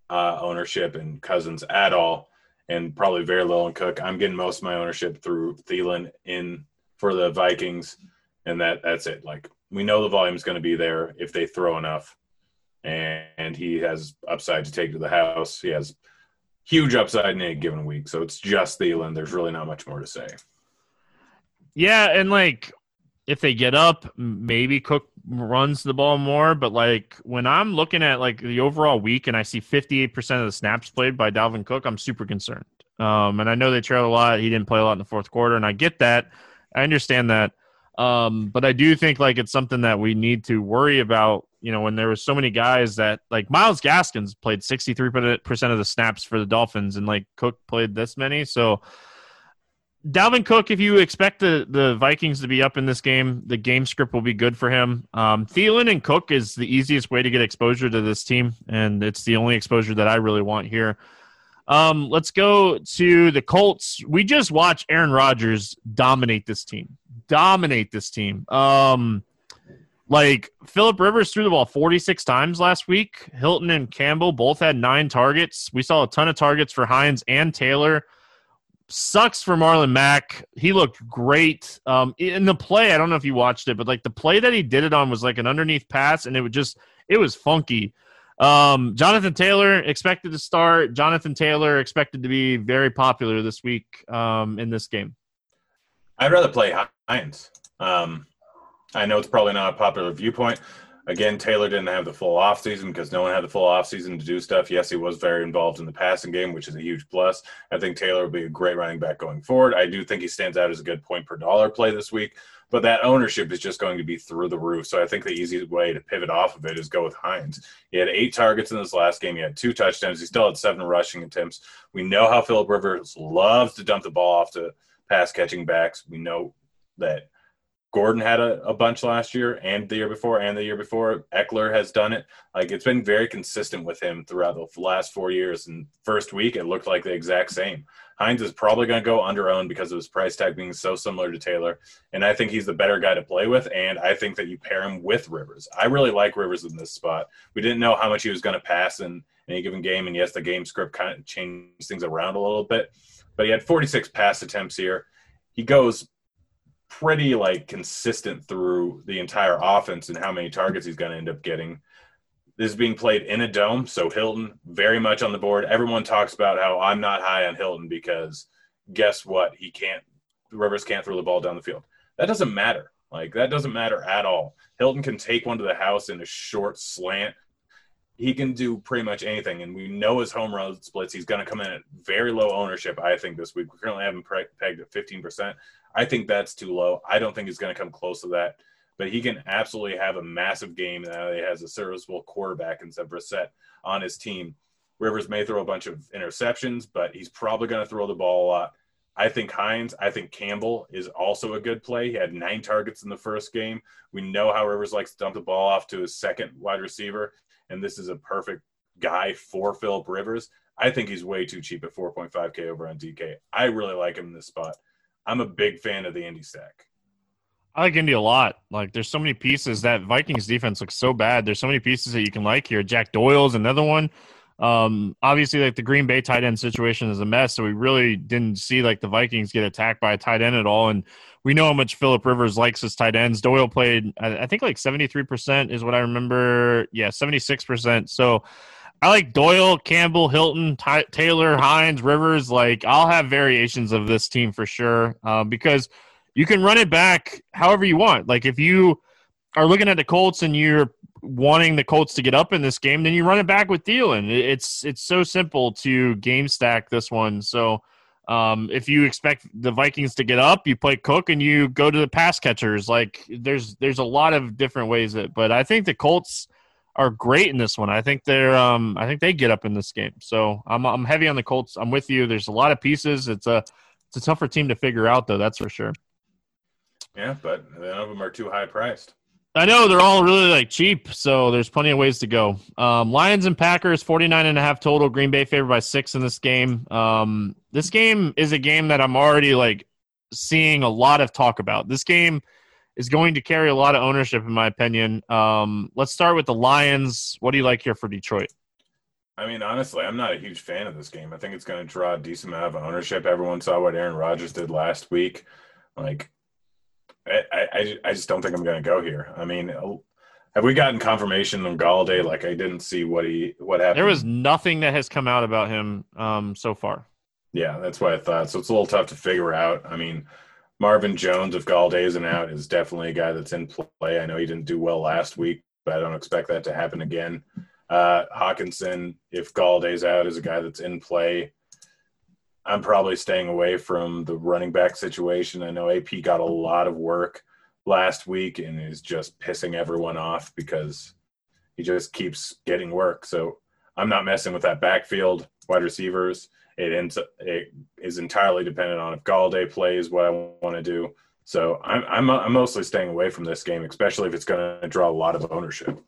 uh, ownership in Cousins at all, and probably very little in Cook. I'm getting most of my ownership through Thielen in for the Vikings, and that that's it. Like we know the volume is going to be there if they throw enough, and, and he has upside to take to the house. He has huge upside in a given week, so it's just Thielen. There's really not much more to say. Yeah, and like if they get up, maybe Cook runs the ball more. But like when I'm looking at like the overall week and I see 58% of the snaps played by Dalvin Cook, I'm super concerned. Um, and I know they trailed a lot. He didn't play a lot in the fourth quarter, and I get that. I understand that. Um, but I do think like it's something that we need to worry about. You know, when there was so many guys that like Myles Gaskins played 63% of the snaps for the Dolphins, and like Cook played this many, so Dalvin Cook, if you expect the, the Vikings to be up in this game, the game script will be good for him. Um, Thielen and Cook is the easiest way to get exposure to this team, and it's the only exposure that I really want here. Um, let's go to the Colts. We just watched Aaron Rodgers dominate this team. Dominate this team. Um, like Philip Rivers threw the ball 46 times last week. Hilton and Campbell both had nine targets. We saw a ton of targets for Hines and Taylor. Sucks for Marlon Mack. He looked great. Um, in the play, I don't know if you watched it, but like the play that he did it on was like an underneath pass, and it would just it was funky. Um, Jonathan Taylor expected to start. Jonathan Taylor expected to be very popular this week um, in this game. I'd rather play Hines. Um, I know it's probably not a popular viewpoint. Again, Taylor didn't have the full offseason because no one had the full offseason to do stuff. Yes, he was very involved in the passing game, which is a huge plus. I think Taylor will be a great running back going forward. I do think he stands out as a good point per dollar play this week, but that ownership is just going to be through the roof. So I think the easiest way to pivot off of it is go with Hines. He had eight targets in this last game. He had two touchdowns. He still had seven rushing attempts. We know how Philip Rivers loves to dump the ball off to pass catching backs. We know that Gordon had a, a, bunch last year and the year before and the year before. Ekeler has done it. Like it's been very consistent with him throughout the last four years. And first week, it looked like the exact same. Hines is probably going to go under owned because of his price tag being so similar to Taylor. And I think he's the better guy to play with. And I think that you pair him with Rivers. I really like Rivers in this spot. We didn't know how much he was going to pass in any given game. And yes, the game script kind of changed things around a little bit. But he had 46 pass attempts here. He goes pretty like consistent through the entire offense and how many targets he's going to end up getting. This is being played in a dome, so Hilton very much on the board. Everyone talks about how I'm not high on Hilton because guess what? He can't. The Rivers can't throw the ball down the field. That doesn't matter. Like that doesn't matter at all. Hilton can take one to the house in a short slant. He can do pretty much anything, and we know his home run splits. He's going to come in at very low ownership. I think this week we currently have him pegged at 15 percent. I think that's too low. I don't think he's going to come close to that. But he can absolutely have a massive game. Now he has a serviceable quarterback instead of Brissett on his team. Rivers may throw a bunch of interceptions, but he's probably going to throw the ball a lot. I think Hines, I think Campbell is also a good play. He had nine targets in the first game. We know how Rivers likes to dump the ball off to his second wide receiver, and this is a perfect guy for Philip Rivers. I think he's way too cheap at 4.5K over on DK. I really like him in this spot. I'm a big fan of the Indy stack. I like Indy a lot. Like, there's so many pieces that Vikings defense looks so bad. There's so many pieces that you can like here. Jack Doyle's another one. Um, obviously, like the Green Bay tight end situation is a mess, so we really didn't see like the Vikings get attacked by a tight end at all. And we know how much Philip Rivers likes his tight ends. Doyle played, I think, like 73% is what I remember. Yeah, 76%. So I like Doyle, Campbell, Hilton, Ty- Taylor, Hines, Rivers. Like I'll have variations of this team for sure uh, because you can run it back however you want. Like if you are looking at the Colts and you're wanting the Colts to get up in this game, then you run it back with Thielen. It's it's so simple to game stack this one. So um, if you expect the Vikings to get up, you play Cook and you go to the pass catchers. Like there's there's a lot of different ways that, but I think the Colts are great in this one. I think they're um I think they get up in this game. So I'm I'm heavy on the Colts. I'm with you. There's a lot of pieces. It's a it's a tougher team to figure out though, that's for sure. Yeah, but none of them are too high priced. I know they're all really like cheap, so there's plenty of ways to go. Um, Lions and Packers, 49 and a half total. Green Bay favored by six in this game. Um, this game is a game that I'm already like seeing a lot of talk about. This game is going to carry a lot of ownership, in my opinion. Um, let's start with the Lions. What do you like here for Detroit? I mean, honestly, I'm not a huge fan of this game. I think it's going to draw a decent amount of ownership. Everyone saw what Aaron Rodgers did last week. Like, I, I, I just don't think I'm going to go here. I mean, have we gotten confirmation on Golladay? Like, I didn't see what he what happened. There was nothing that has come out about him um, so far. Yeah, that's what I thought. So it's a little tough to figure out. I mean, Marvin Jones, if Golladay isn't out, is definitely a guy that's in play. I know he didn't do well last week, but I don't expect that to happen again. Uh, Hockenson, if Golladay's out, is a guy that's in play. I'm probably staying away from the running back situation. I know AP got a lot of work last week and is just pissing everyone off because he just keeps getting work. So I'm not messing with that backfield, wide receivers. It ends it is entirely dependent on if Golladay plays what I want to do. So I'm, I'm I'm mostly staying away from this game, especially if it's going to draw a lot of ownership.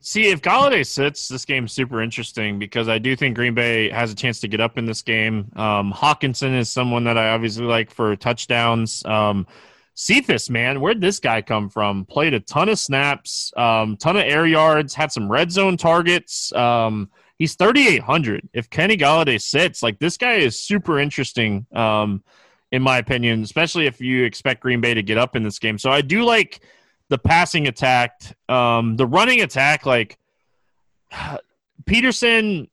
See, if Golladay sits, this game's super interesting because I do think Green Bay has a chance to get up in this game. Um, Hockenson is someone that I obviously like for touchdowns. Um, Cephus, man, where'd this guy come from? Played a ton of snaps, um, ton of air yards, had some red zone targets. Um, he's 3,800. If Kenny Golladay sits, like this guy is super interesting, um, in my opinion, especially if you expect Green Bay to get up in this game. So I do like the passing attack, um, the running attack. Like Peterson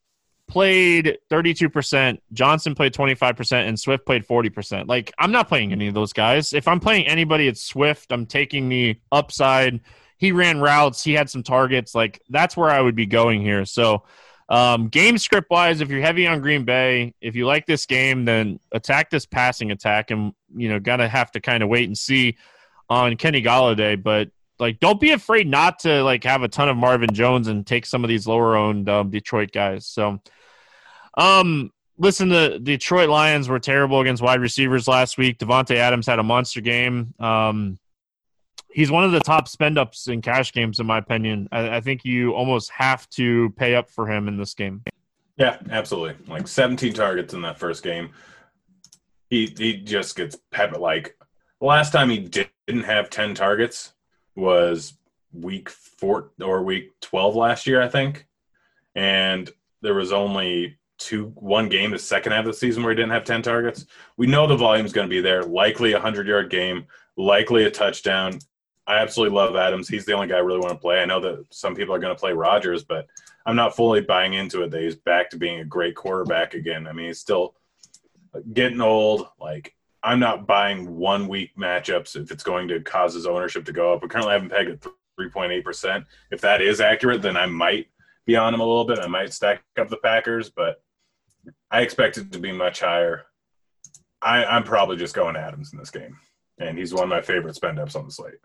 played 32%, Johnson played 25%, and Swift played 40%. Like, I'm not playing any of those guys. If I'm playing anybody, it's Swift. I'm taking the upside. He ran routes, he had some targets. Like, that's where I would be going here. So, um, game script wise, if you're heavy on Green Bay, if you like this game, then attack this passing attack, and you know, gotta have to kind of wait and see on Kenny Golladay. But like, don't be afraid not to like have a ton of Marvin Jones and take some of these lower owned um, Detroit guys. So, um, listen, the Detroit Lions were terrible against wide receivers last week. Davante Adams had a monster game. Um, he's one of the top spend ups in cash games, in my opinion. I, I, think you almost have to pay up for him in this game. Yeah, absolutely. Like 17 targets in that first game. He he just gets pep like last time he didn't have 10 targets was week four or week 12 last year, I think. And there was only two one game the second half of the season where he didn't have 10 targets. We know the volume is going to be there, likely a 100 yard game, likely a touchdown. I absolutely love Adams. He's the only guy I really want to play. I know that some people are going to play Rodgers, but I'm not fully buying into it that he's back to being a great quarterback again. I mean, he's still getting old. Like, I'm not buying one week matchups if it's going to cause his ownership to go up. We currently have him pegged at 3.8%. If that is accurate, then I might be on him a little bit. I might stack up the Packers, but I expect it to be much higher. I, I'm probably just going Adams in this game, and he's one of my favorite spend ups on the slate.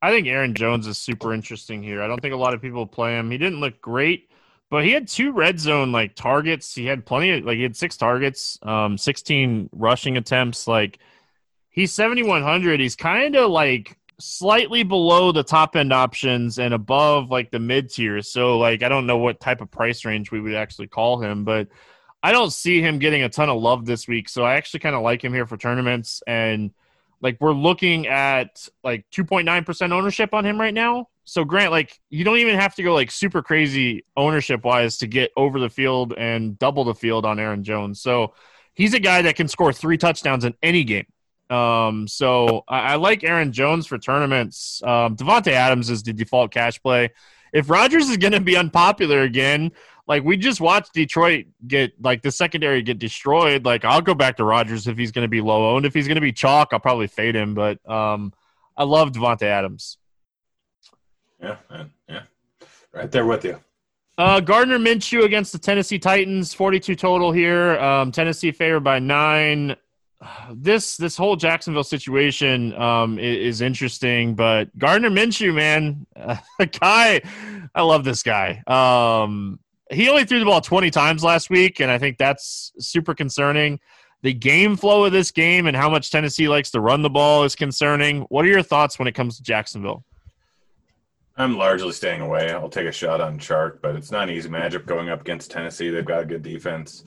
I think Aaron Jones is super interesting here. I don't think a lot of people play him. He didn't look great, but he had two red zone like targets. He had plenty of like he had six targets, um, 16 rushing attempts. Like he's 7100. He's kind of like slightly below the top end options and above like the mid tier. So like I don't know what type of price range we would actually call him, but I don't see him getting a ton of love this week. So I actually kind of like him here for tournaments and like we're looking at like 2.9% ownership on him right now. So Grant, like you don't even have to go like super crazy ownership wise to get over the field and double the field on Aaron Jones. So he's a guy that can score three touchdowns in any game. Um, so I, I like Aaron Jones for tournaments. Um, Davante Adams is the default cash play. If Rodgers is going to be unpopular again, like we just watched Detroit get like the secondary get destroyed. Like I'll go back to Rodgers if he's going to be low owned. If he's going to be chalk, I'll probably fade him. But um, I love Davante Adams. Yeah, man. yeah, right there with you. Uh, Gardner Minshew against the Tennessee Titans, forty-two total here. Um, Tennessee favored by nine. This this whole Jacksonville situation um, is, is, interesting, but Gardner Minshew, man, uh, guy, I love this guy. Um, he only threw the ball 20 times last week, and I think that's super concerning. The game flow of this game and how much Tennessee likes to run the ball is concerning. What are your thoughts when it comes to Jacksonville? I'm largely staying away. I'll take a shot on Chark, but it's not an easy matchup going up against Tennessee. They've got a good defense.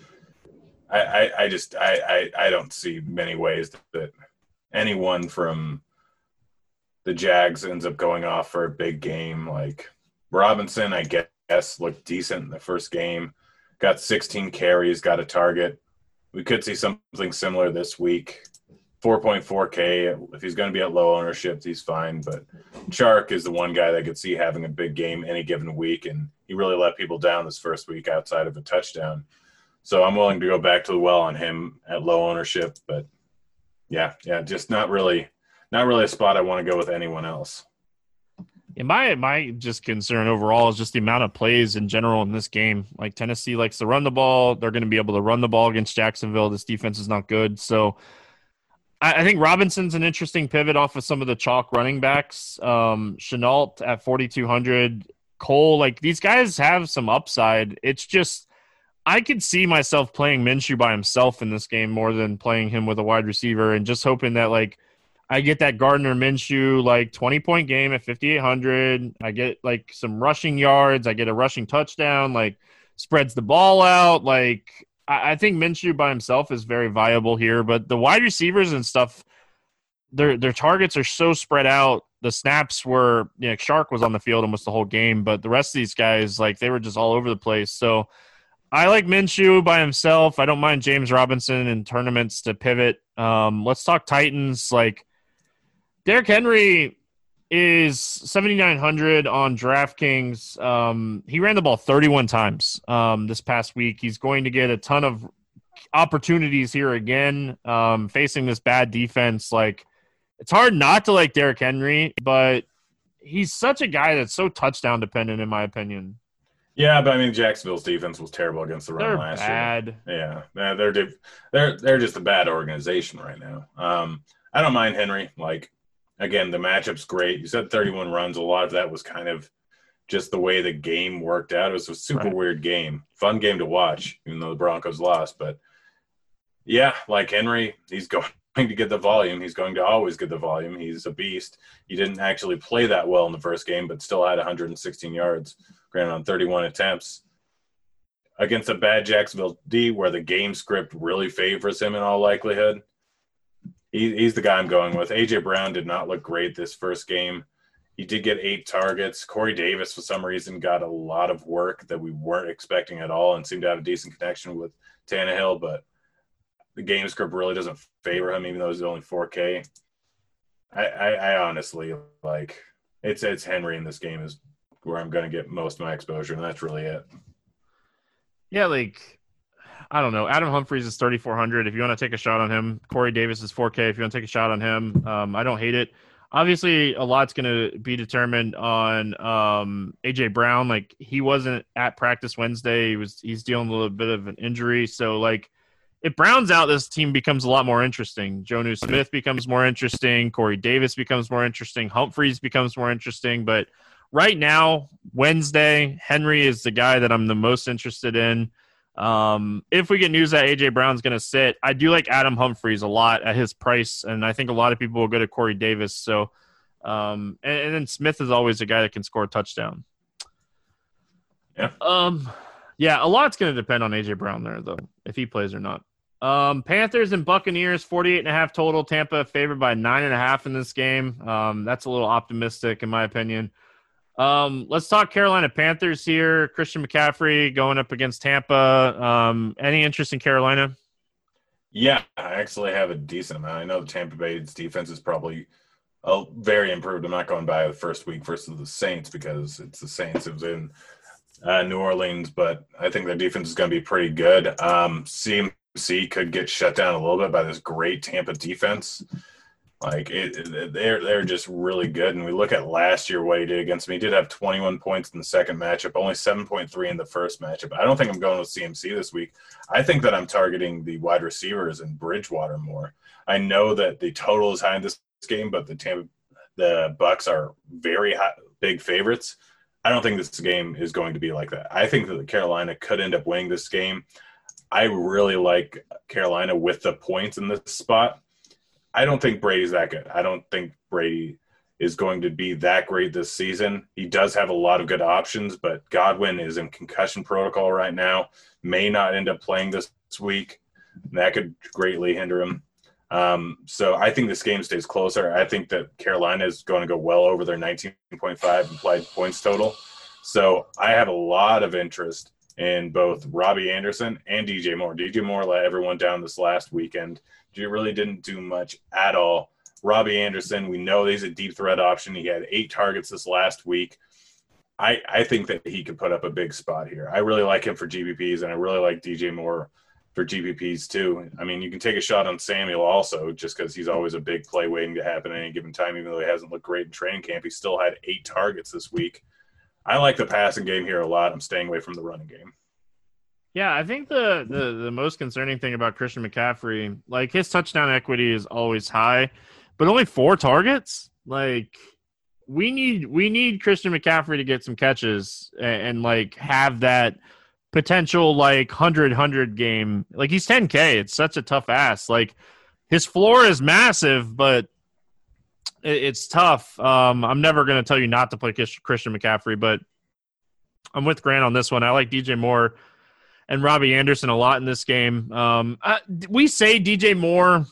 I, I, I just I, I, I don't see many ways that anyone from the Jags ends up going off for a big game. Like Robinson, I get looked decent in the first game. Got 16 carries, got a target. We could see something similar this week. 4.4K. If he's going to be at low ownership, he's fine. But Chark is the one guy that could see having a big game any given week, and he really let people down this first week outside of a touchdown. So I'm willing to go back to the well on him at low ownership. But yeah, yeah, just not really, not really a spot I want to go with anyone else. Yeah, my my just concern overall is just the amount of plays in general in this game. Like Tennessee likes to run the ball, they're going to be able to run the ball against Jacksonville. This defense is not good, so I, I think Robinson's an interesting pivot off of some of the chalk running backs. Um, Shenault at forty two hundred, Cole. Like these guys have some upside. It's just I could see myself playing Minshew by himself in this game more than playing him with a wide receiver and just hoping that like I get that Gardner Minshew like 20 point game at 5800. I get like some rushing yards, I get a rushing touchdown, like spreads the ball out. Like I, I think Minshew by himself is very viable here, but the wide receivers and stuff their their targets are so spread out. The snaps were you know Chark was on the field almost the whole game, but the rest of these guys like they were just all over the place. So I like Minshew by himself. I don't mind James Robinson in tournaments to pivot. Um, let's talk Titans. Like Derrick Henry is 7,900 on DraftKings. Um, he ran the ball 31 times um, this past week. He's going to get a ton of opportunities here again, um, facing this bad defense. Like it's hard not to like Derrick Henry, but he's such a guy that's so touchdown dependent, in my opinion. Yeah, but I mean Jacksonville's defense was terrible against the run They're last bad. year. Yeah, they're they're they're they're just a bad organization right now. Um, I don't mind Henry. Like again, the matchup's great. You said 31 runs. A lot of that was kind of just the way the game worked out. It was a super Right. weird game, fun game to watch, even though the Broncos lost. But yeah, like Henry, he's going to get the volume. He's going to always get the volume. He's a beast. He didn't actually play that well in the first game, but still had 116 yards, granted on 31 attempts. Against a bad Jacksonville D, where the game script really favors him in all likelihood, he, he's the guy I'm going with. AJ Brown did not look great this first game. He did get eight targets. Corey Davis, for some reason, got a lot of work that we weren't expecting at all and seemed to have a decent connection with Tannehill, but the game script really doesn't favor him, even though he's only 4K. I, I, I honestly like it's it's Henry in this game is where I'm going to get most of my exposure, and that's really it. Yeah, like I don't know. Adam Humphries is 3,400. If you want to take a shot on him, Corey Davis is 4K. If you want to take a shot on him, um, I don't hate it. Obviously, a lot's going to be determined on um, AJ Brown. Like he wasn't at practice Wednesday. He was he's dealing with a little bit of an injury. So like if Brown's out, this team becomes a lot more interesting. Jonnu Smith becomes more interesting. Corey Davis becomes more interesting. Humphries becomes more interesting. But right now, Wednesday, Henry is the guy that I'm the most interested in. Um, if we get news that AJ Brown's going to sit, I do like Adam Humphries a lot at his price, and I think a lot of people will go to Corey Davis. So, um, and, and then Smith is always a guy that can score a touchdown. Yeah. Um, yeah, a lot's going to depend on AJ Brown there, though, if he plays or not. Um, Panthers and Buccaneers, 48 and a half total. Tampa favored by nine and a half in this game. Um, that's a little optimistic in my opinion. Um, let's talk Carolina Panthers here. Christian McCaffrey going up against Tampa. Um, any interest in Carolina? Yeah, I actually have a decent amount. I know the Tampa Bay's defense is probably uh, very improved. I'm not going by the first week versus the Saints because it's the Saints. Was in uh, New Orleans, but I think their defense is going to be pretty good. Um, CMC could get shut down a little bit by this great Tampa defense. Like it, they're they're just really good. And we look at last year what he did against me. He did have 21 points in the second matchup, only 7.3 in the first matchup. I don't think I'm going with CMC this week. I think that I'm targeting the wide receivers and Bridgewater more. I know that the total is high in this game, but the Tampa, the Bucs are very high, big favorites. I don't think this game is going to be like that. I think that Carolina could end up winning this game. I really like Carolina with the points in this spot. I don't think Brady's that good. I don't think Brady is going to be that great this season. He does have a lot of good options, but Godwin is in concussion protocol right now, may not end up playing this week. That could greatly hinder him. Um, so I think this game stays closer. I think that Carolina is going to go well over their 19.5 implied points total. So I have a lot of interest in both Robbie Anderson and DJ Moore. DJ Moore let everyone down this last weekend. He really didn't do much at all. Robbie Anderson, we know he's a deep threat option. He had eight targets this last week. I, I think that he could put up a big spot here. I really like him for GPPs, and I really like DJ Moore for GPPs too. I mean, you can take a shot on Samuel also, just because he's always a big play waiting to happen at any given time. Even though he hasn't looked great in training camp, he still had eight targets this week. I like the passing game here a lot. I'm staying away from the running game. Yeah, I think the, the the most concerning thing about Christian McCaffrey, like his touchdown equity is always high, but only four targets. Like we need we need Christian McCaffrey to get some catches and, and like have that potential like 100 100 game. Like he's 10K. It's such a tough ass. Like his floor is massive, but it, it's tough. Um, I'm never going to tell you not to play Christian McCaffrey, but I'm with Grant on this one. I like DJ Moore and Robbie Anderson a lot in this game. Um, we say DJ Moore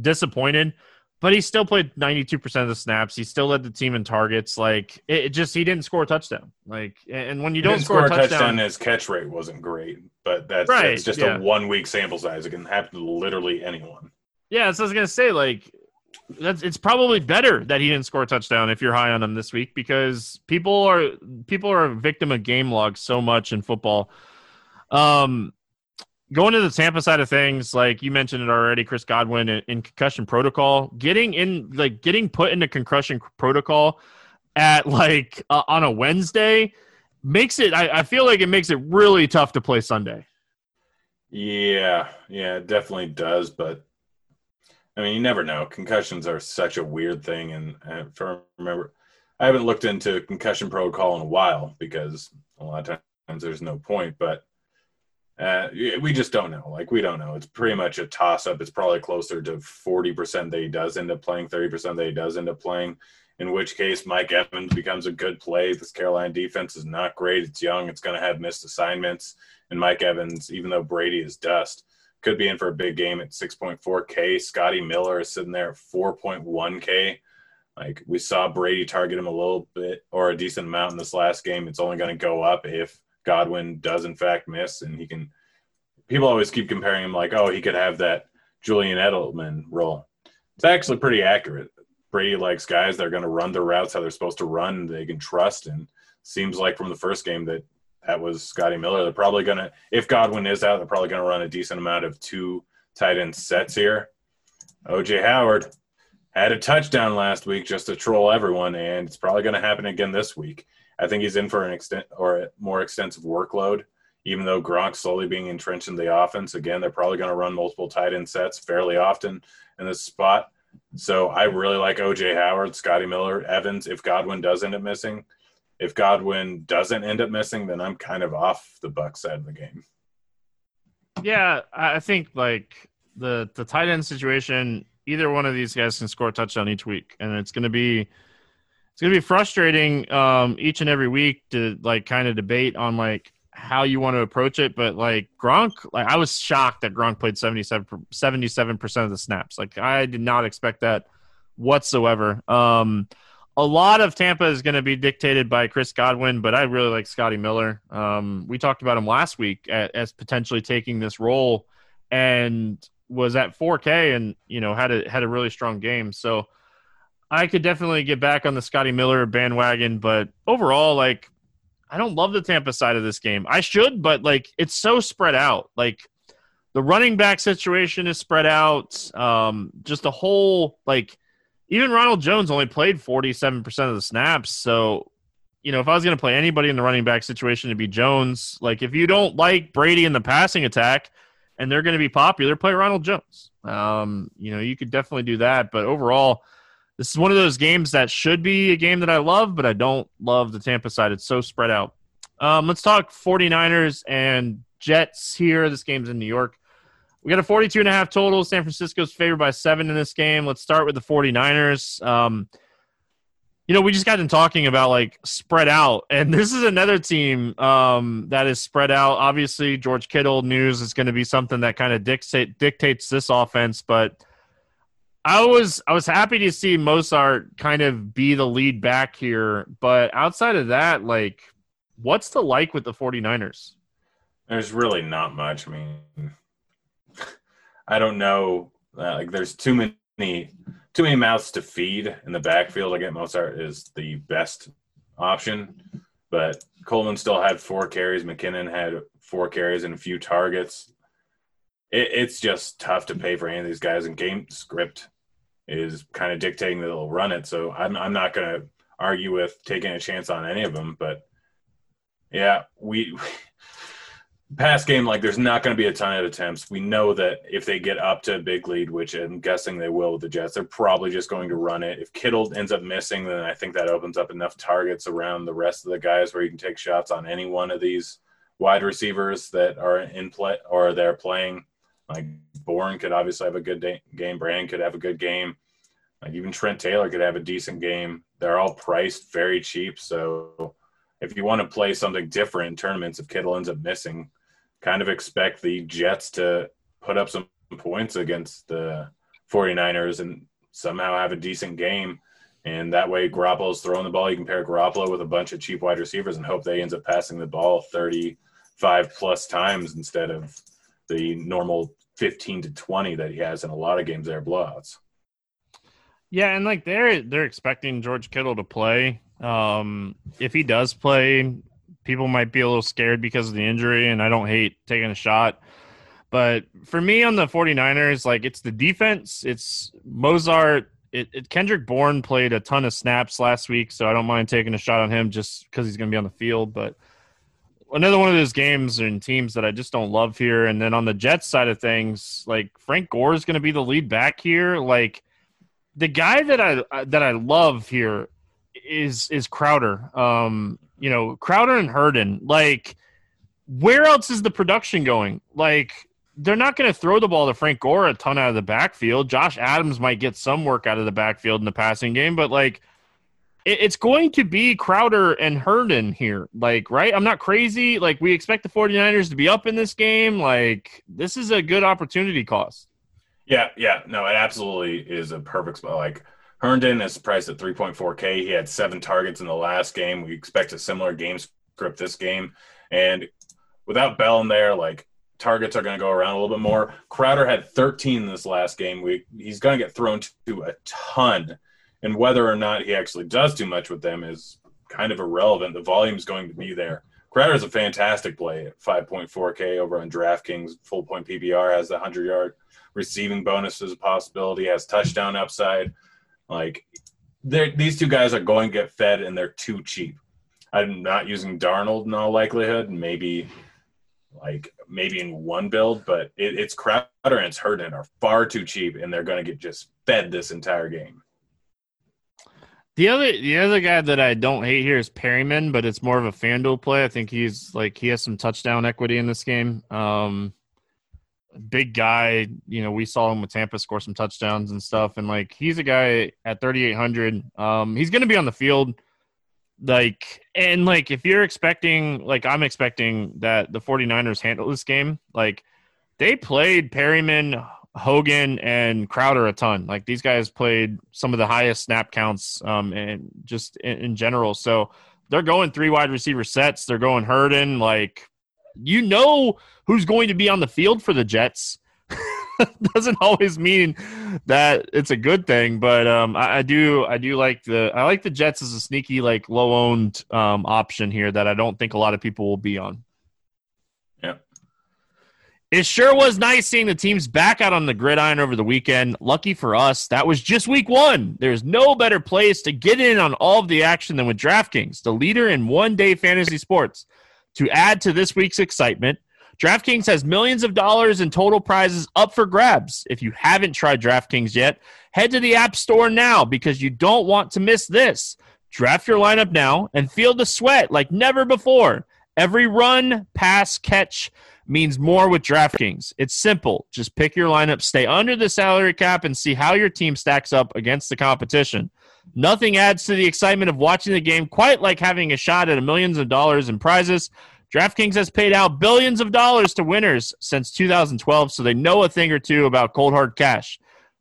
disappointed, but he still played 92% of the snaps. He still led the team in targets. Like it, it just he didn't score a touchdown. Like and when you don't score, score, a touchdown, touchdown, his catch rate wasn't great. But that's, right, that's just yeah. a one week sample size. It can happen to literally anyone. Yeah, so I was gonna say like that's it's probably better that he didn't score a touchdown if you're high on him this week because people are people are a victim of game logs so much in football. Um, going to the Tampa side of things, like you mentioned it already, Chris Godwin in, in, concussion protocol, getting in like getting put into concussion protocol at like uh, on a Wednesday makes it. I, I feel like it makes it really tough to play Sunday. Yeah, yeah, it definitely does. But I mean, you never know. Concussions are such a weird thing, and, and remember, I haven't looked into concussion protocol in a while because a lot of times there's no point, but uh, we just don't know. Like we don't know. It's pretty much a toss up. It's probably closer to forty percent that he does end up playing, thirty percent that he does end up playing. In which case, Mike Evans becomes a good play. This Carolina defense is not great. It's young. It's going to have missed assignments. And Mike Evans, even though Brady is dust, could be in for a big game at 6.4K. Scotty Miller is sitting there at 4.1K. Like we saw Brady target him a little bit or a decent amount in this last game. It's only going to go up if Godwin does in fact miss, and he can. People always keep comparing him like, oh, he could have that Julian Edelman role. It's actually pretty accurate. Brady likes guys that are going to run their routes how they're supposed to run, they can trust, and seems like from the first game that that was Scotty Miller. They're probably going to, if Godwin is out, they're probably going to run a decent amount of two tight end sets here. OJ Howard had a touchdown last week just to troll everyone, and it's probably going to happen again this week. I think he's in for an extent or a more extensive workload. Even though Gronk's slowly being entrenched in the offense, again, they're probably going to run multiple tight end sets fairly often in this spot. So I really like OJ Howard, Scotty Miller, Evans. If Godwin does end up missing, if Godwin doesn't end up missing, then I'm kind of off the Buck side of the game. Yeah, I think like the the tight end situation, either one of these guys can score a touchdown each week, and it's going to be it's gonna be frustrating um, each and every week to like kind of debate on like how you want to approach it. But like Gronk, like I was shocked that Gronk played 77 percent of the snaps. Like I did not expect that whatsoever. Um, a lot of Tampa is going to be dictated by Chris Godwin, but I really like Scotty Miller. Um, we talked about him last week at, as potentially taking this role, and was at 4K and you know had a had a really strong game. So I could definitely get back on the Scotty Miller bandwagon, but overall, like, I don't love the Tampa side of this game. I should, but like, it's so spread out. Like, the running back situation is spread out. Um, just the whole like, even Ronald Jones only played forty seven percent of the snaps. So, you know, if I was going to play anybody in the running back situation, it'd be Jones. Like, if you don't like Brady in the passing attack, and they're going to be popular, play Ronald Jones. Um, you know, you could definitely do that, but overall this is one of those games that should be a game that I love, but I don't love the Tampa side. It's so spread out. Um, let's talk 49ers and Jets here. This game's in New York. We got a 42 and a half total. San Francisco's favored by seven in this game. Let's start with the 49ers. Um, you know, we just got in talking about like spread out, and this is another team um, that is spread out. Obviously, George Kittle news is going to be something that kind of dictate, dictates this offense, but – I was I was happy to see Mostert kind of be the lead back here, but outside of that, like what's the like with the 49ers? There's really not much. I mean, I don't know. Uh, like, there's too many too many mouths to feed in the backfield. I get Mostert is the best option, but Coleman still had four carries. McKinnon had four carries and a few targets. It, it's just tough to pay for any of these guys. And game script is kind of dictating that they'll run it. So I'm I'm not going to argue with taking a chance on any of them. But yeah, we past game like there's not going to be a ton of attempts. We know that if they get up to a big lead, which I'm guessing they will with the Jets, they're probably just going to run it. If Kittle ends up missing, then I think that opens up enough targets around the rest of the guys where you can take shots on any one of these wide receivers that are in play or they're playing. Like Bourne could obviously have a good day, game. Brand could have a good game. Like even Trent Taylor could have a decent game. They're all priced very cheap. So if you want to play something different in tournaments, if Kittle ends up missing, kind of expect the Jets to put up some points against the 49ers and somehow have a decent game. And that way, Garoppolo's throwing the ball. You can pair Garoppolo with a bunch of cheap wide receivers and hope they ends up passing the ball 35 plus times instead of the normal 15 to 20 that he has in a lot of games that are blowouts. Yeah, and like they're they're expecting George Kittle to play. Um, if he does play, people might be a little scared because of the injury, and I don't hate taking a shot. But for me on the 49ers, like it's the defense, it's Mostert. It, it, Kendrick Bourne played a ton of snaps last week, so I don't mind taking a shot on him just because he's going to be on the field. But another one of those games and teams that I just don't love here. And then on the Jets side of things, like Frank Gore is going to be the lead back here. Like the guy that I that I love here is is Crowder. Um, you know, Crowder and Herndon. Like, where else is the production going? Like, they're not going to throw the ball to Frank Gore a ton out of the backfield. Josh Adams might get some work out of the backfield in the passing game, but like it's going to be Crowder and Herndon here. Like, right? I'm not crazy. Like, we expect the 49ers to be up in this game. Like, this is a good opportunity cost. Yeah, yeah. No, it absolutely is a perfect spot. Like, Herndon is priced at 3.4K. He had seven targets in the last game. We expect a similar game script this game. And without Bell in there, like, targets are going to go around a little bit more. Crowder had 13 this last game week. He's going to get thrown to a ton, and whether or not he actually does too much with them is kind of irrelevant. The volume is going to be there. Crowder is a fantastic play at 5.4K over on DraftKings. Full point PBR has the 100 yard receiving bonus as a possibility, has touchdown upside. Like, these two guys are going to get fed, and they're too cheap. I'm not using Darnold in all likelihood. Maybe like maybe in one build, but it, it's Crowder and it's Herndon are far too cheap, and they're going to get just fed this entire game. The other the other guy that I don't hate here is Perriman, but it's more of a FanDuel play. I think he's like he has some touchdown equity in this game. Um, big guy, you know, we saw him with Tampa score some touchdowns and stuff, and like he's a guy at 3800. Um, he's going to be on the field like and like if you're expecting like i'm expecting that the 49ers handle this game like they played Perriman, hogan and crowder a ton. Like these guys played some of the highest snap counts um and just in, in general. So they're going three wide receiver sets. They're going Herndon like you know who's going to be on the field for the jets doesn't always mean that it's a good thing, but um, I, I, do I do like the I like the Jets as a sneaky like low owned um, option here that I don't think a lot of people will be on. Yeah. It sure was nice seeing the teams back out on the gridiron over the weekend. Lucky for us, that was just week one. There's no better place to get in on all of the action than with DraftKings, the leader in one day fantasy sports. To add to this week's excitement, DraftKings has millions of dollars in total prizes up for grabs. If you haven't tried DraftKings yet, head to the App Store now because you don't want to miss this. Draft your lineup now and feel the sweat like never before. Every run, pass, catch means more with DraftKings. It's simple. Just pick your lineup, stay under the salary cap, and see how your team stacks up against the competition. Nothing adds to the excitement of watching the game quite like having a shot at millions of dollars in prizes. DraftKings has paid out billions of dollars to winners since 2012, so they know a thing or two about cold hard cash.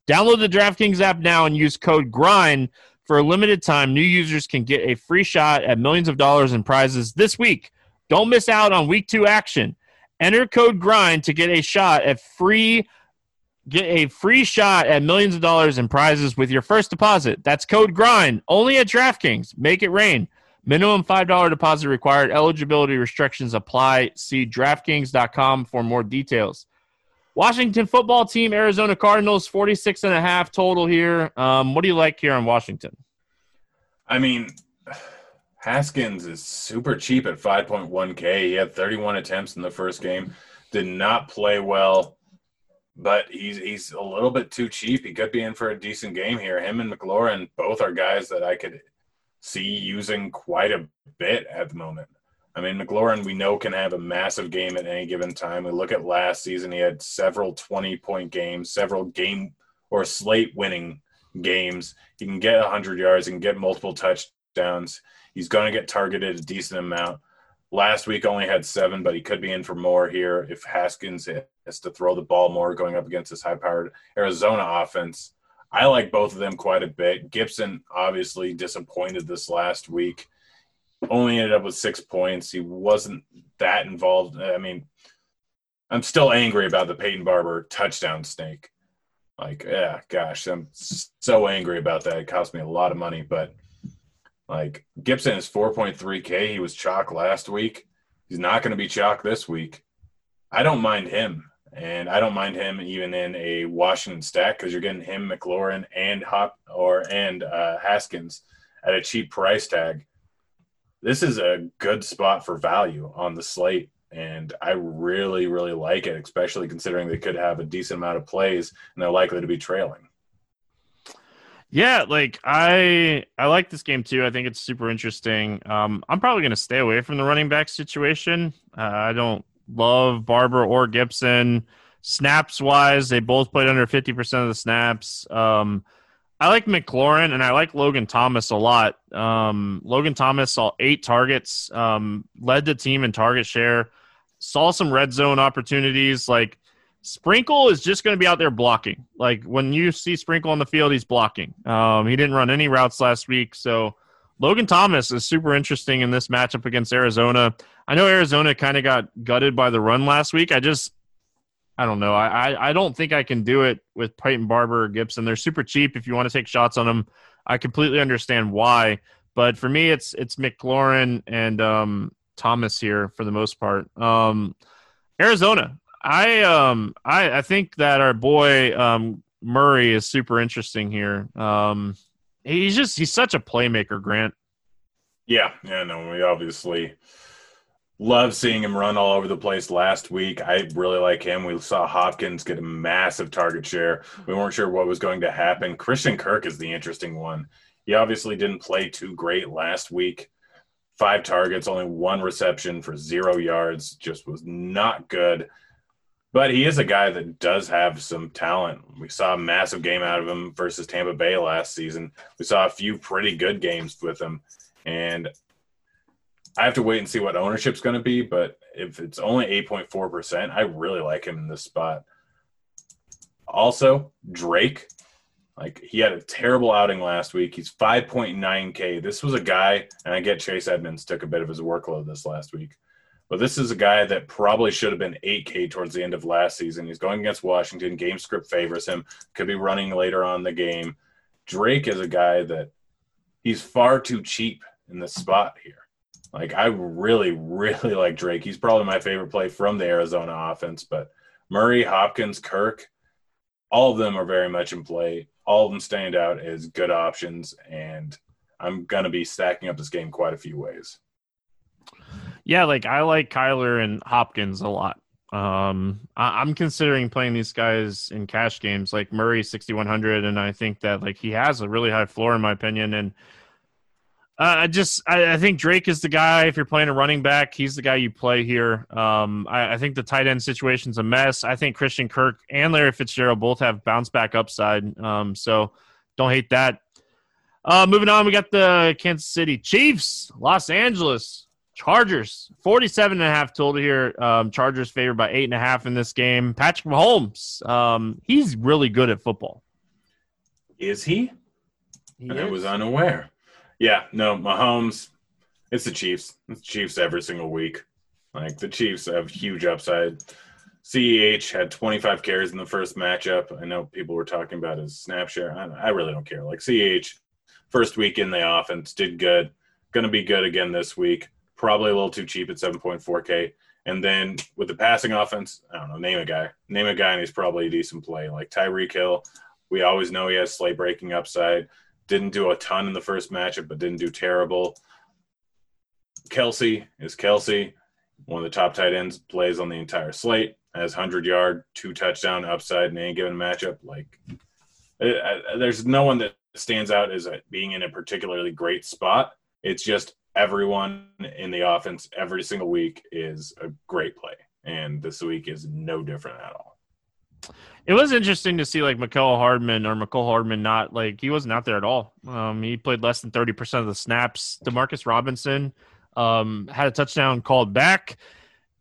Download the DraftKings app now and use code GRIND for a limited time. New users can get a free shot at millions of dollars in prizes this week. Don't miss out on week two action. Enter code GRIND to get a shot at free get a free shot at millions of dollars in prizes with your first deposit. That's code GRIND only at DraftKings. Make it rain. Minimum $5 deposit required. Eligibility restrictions apply. See DraftKings.com for more details. Washington football team, Arizona Cardinals, 46 and a half total here. Um, what do you like here on Washington? I mean, Haskins is super cheap at 5.1K. He had 31 attempts in the first game, did not play well, but he's he's a little bit too cheap. He could be in for a decent game here. Him and McLaurin both are guys that I could see using quite a bit at the moment. I mean, McLaurin, we know can have a massive game at any given time. We look at last season; he had several twenty-point games, several game or slate winning games. He can get 100 yards and get multiple touchdowns. He's going to get targeted a decent amount. Last week only had seven, but he could be in for more here if Haskins has to throw the ball more going up against this high powered Arizona offense. I like both of them quite a bit. Gibson obviously disappointed this last week. Only ended up with six points. He wasn't that involved. I mean, I'm still angry about the Peyton Barber touchdown snake. Like, yeah, gosh, I'm so angry about that. It cost me a lot of money, but like Gibson is 4.3K. He was chalk last week. He's not going to be chalk this week. I don't mind him, and I don't mind him even in a Washington stack because you're getting him, McLaurin, and Hop or and uh, Haskins at a cheap price tag. This is a good spot for value on the slate and I really, really like it, especially considering they could have a decent amount of plays and they're likely to be trailing. Yeah, like I I like this game too. I think it's super interesting. Um, I'm probably going to stay away from the running back situation. Uh, I don't love Barber or Gibson. Snaps wise, they both played under 50% of the snaps. Um, I like McLaurin and I like Logan Thomas a lot. Um, Logan Thomas saw eight targets, um, led the team in target share saw some red zone opportunities. Like Sprinkle is just going to be out there blocking. Like when you see Sprinkle on the field, he's blocking. Um, he didn't run any routes last week, so Logan Thomas is super interesting in this matchup against Arizona. I know Arizona kind of got gutted by the run last week. I just, I don't know. I, I, I don't think I can do it with Peyton Barber or Gibson. They're super cheap if you want to take shots on them. I completely understand why, but for me, it's it's McLaurin and um, Thomas here for the most part. Um, Arizona, I um I I think that our boy um Murray is super interesting here. Um, he's just he's such a playmaker, Grant. Yeah, yeah, no, we obviously love seeing him run all over the place last week. I really like him. We saw Hopkins get a massive target share. We weren't sure what was going to happen. Christian Kirk is the interesting one. He obviously didn't play too great last week five targets, only one reception for zero yards, just was not good. But he is a guy that does have some talent. We saw a massive game out of him versus Tampa Bay last season. We saw a few pretty good games with him. And I have to wait and see what ownership's going to be. But if it's only 8.4%, I really like him in this spot. Also, Drake like he had a terrible outing last week. He's 5.9K. This was a guy, and I get Chase Edmonds took a bit of his workload this last week. But this is a guy that probably should have been 8K towards the end of last season. He's going against Washington. Game script favors him. Could be running later on the game. Drake is a guy that he's far too cheap in the spot here. Like I really, really like Drake. He's probably my favorite play from the Arizona offense. But Murray, Hopkins, Kirk, all of them are very much in play all of them stand out as good options, and I'm gonna be stacking up this game quite a few ways. Yeah, like I like Kyler and Hopkins a lot. Um, I, am considering playing these guys in cash games, like Murray 6100, and I think that like he has a really high floor in my opinion, and uh, I just I, I, think Drake is the guy. If you're playing a running back, he's the guy you play here. Um, I, I, think the tight end situation's a mess. I think Christian Kirk and Larry Fitzgerald both have bounce back upside. Um, so don't hate that. Uh, moving on, we got the Kansas City Chiefs, Los Angeles Chargers, 47 and a half total here. Um, Chargers favored by eight and a half in this game. Patrick Mahomes, um, he's really good at football. Is he? he I is. was unaware. Yeah, no, Mahomes. It's the Chiefs. It's the Chiefs every single week. Like the Chiefs have huge upside. CEH had 25 carries in the first matchup. I know people were talking about his snap share. I, I really don't care. Like CEH, first week in the offense, did good. Going to be good again this week. Probably a little too cheap at 7.4K. And then with the passing offense, I don't know, name a guy. Name a guy, and he's probably a decent play. Like Tyreek Hill, we always know he has slate breaking upside. Didn't do a ton in the first matchup, but didn't do terrible. Kelce is Kelce, one of the top tight ends, plays on the entire slate, has 100 yard, two touchdown upside in any given matchup. Like, uh, uh, there's no one that stands out as being in a particularly great spot. It's just everyone in the offense every single week is a great play. And this week is no different at all. It was interesting to see like Mecole Hardman or Mecole Hardman not like he wasn't out there at all. Um, he played less than 30% of the snaps. Demarcus Robinson um, had a touchdown called back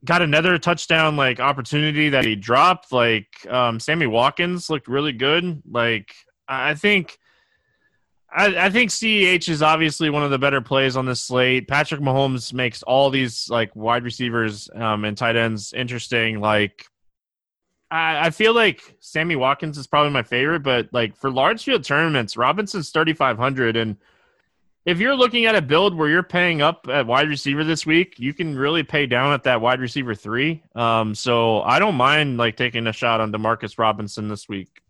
got another touchdown like opportunity that he dropped. Like um, Sammy Watkins looked really good. Like I think. I, I think CEH is obviously one of the better plays on this slate. Patrick Mahomes makes all these like wide receivers um, and tight ends interesting. Like I, I feel like Sammy Watkins is probably my favorite, but like for large field tournaments, Robinson's thirty five hundred and if you're looking at a build where you're paying up at wide receiver this week, you can really pay down at that wide receiver three. Um, so I don't mind like taking a shot on Demarcus Robinson this week.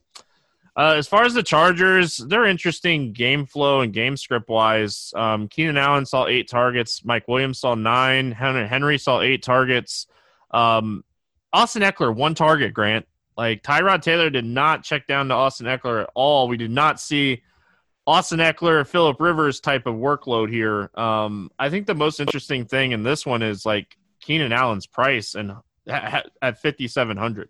Uh, as far as the Chargers, they're interesting game flow and game script wise. Um, Keenan Allen saw eight targets. Mike Williams saw nine. Henry, Henry saw eight targets. Um, Austin Ekeler, one target, Grant. Like Tyrod Taylor did not check down to Austin Ekeler at all. We did not see Austin Ekeler, Philip Rivers type of workload here. Um, I think the most interesting thing in this one is like Keenan Allen's price and at fifty seven hundred.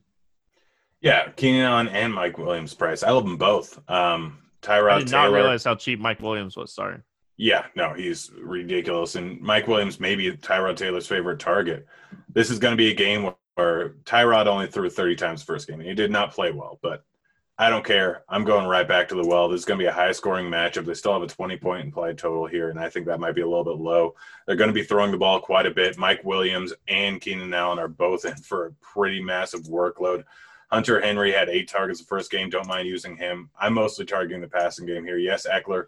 Yeah, Keenan Allen and Mike Williams' price. I love them both. Um, Tyrod Taylor. I did Taylor, not realize how cheap Mike Williams was. Sorry. Yeah, no, he's ridiculous. And Mike Williams may be Tyrod Taylor's favorite target. This is going to be a game where, where Tyrod only threw 30 times first game. And he did not play well, but I don't care. I'm going right back to the well. This is going to be a high scoring matchup. They still have a 20 point implied total here, and I think that might be a little bit low. They're going to be throwing the ball quite a bit. Mike Williams and Keenan Allen are both in for a pretty massive workload. Hunter Henry had eight targets the first game. Don't mind using him. I'm mostly targeting the passing game here. Yes, Ekeler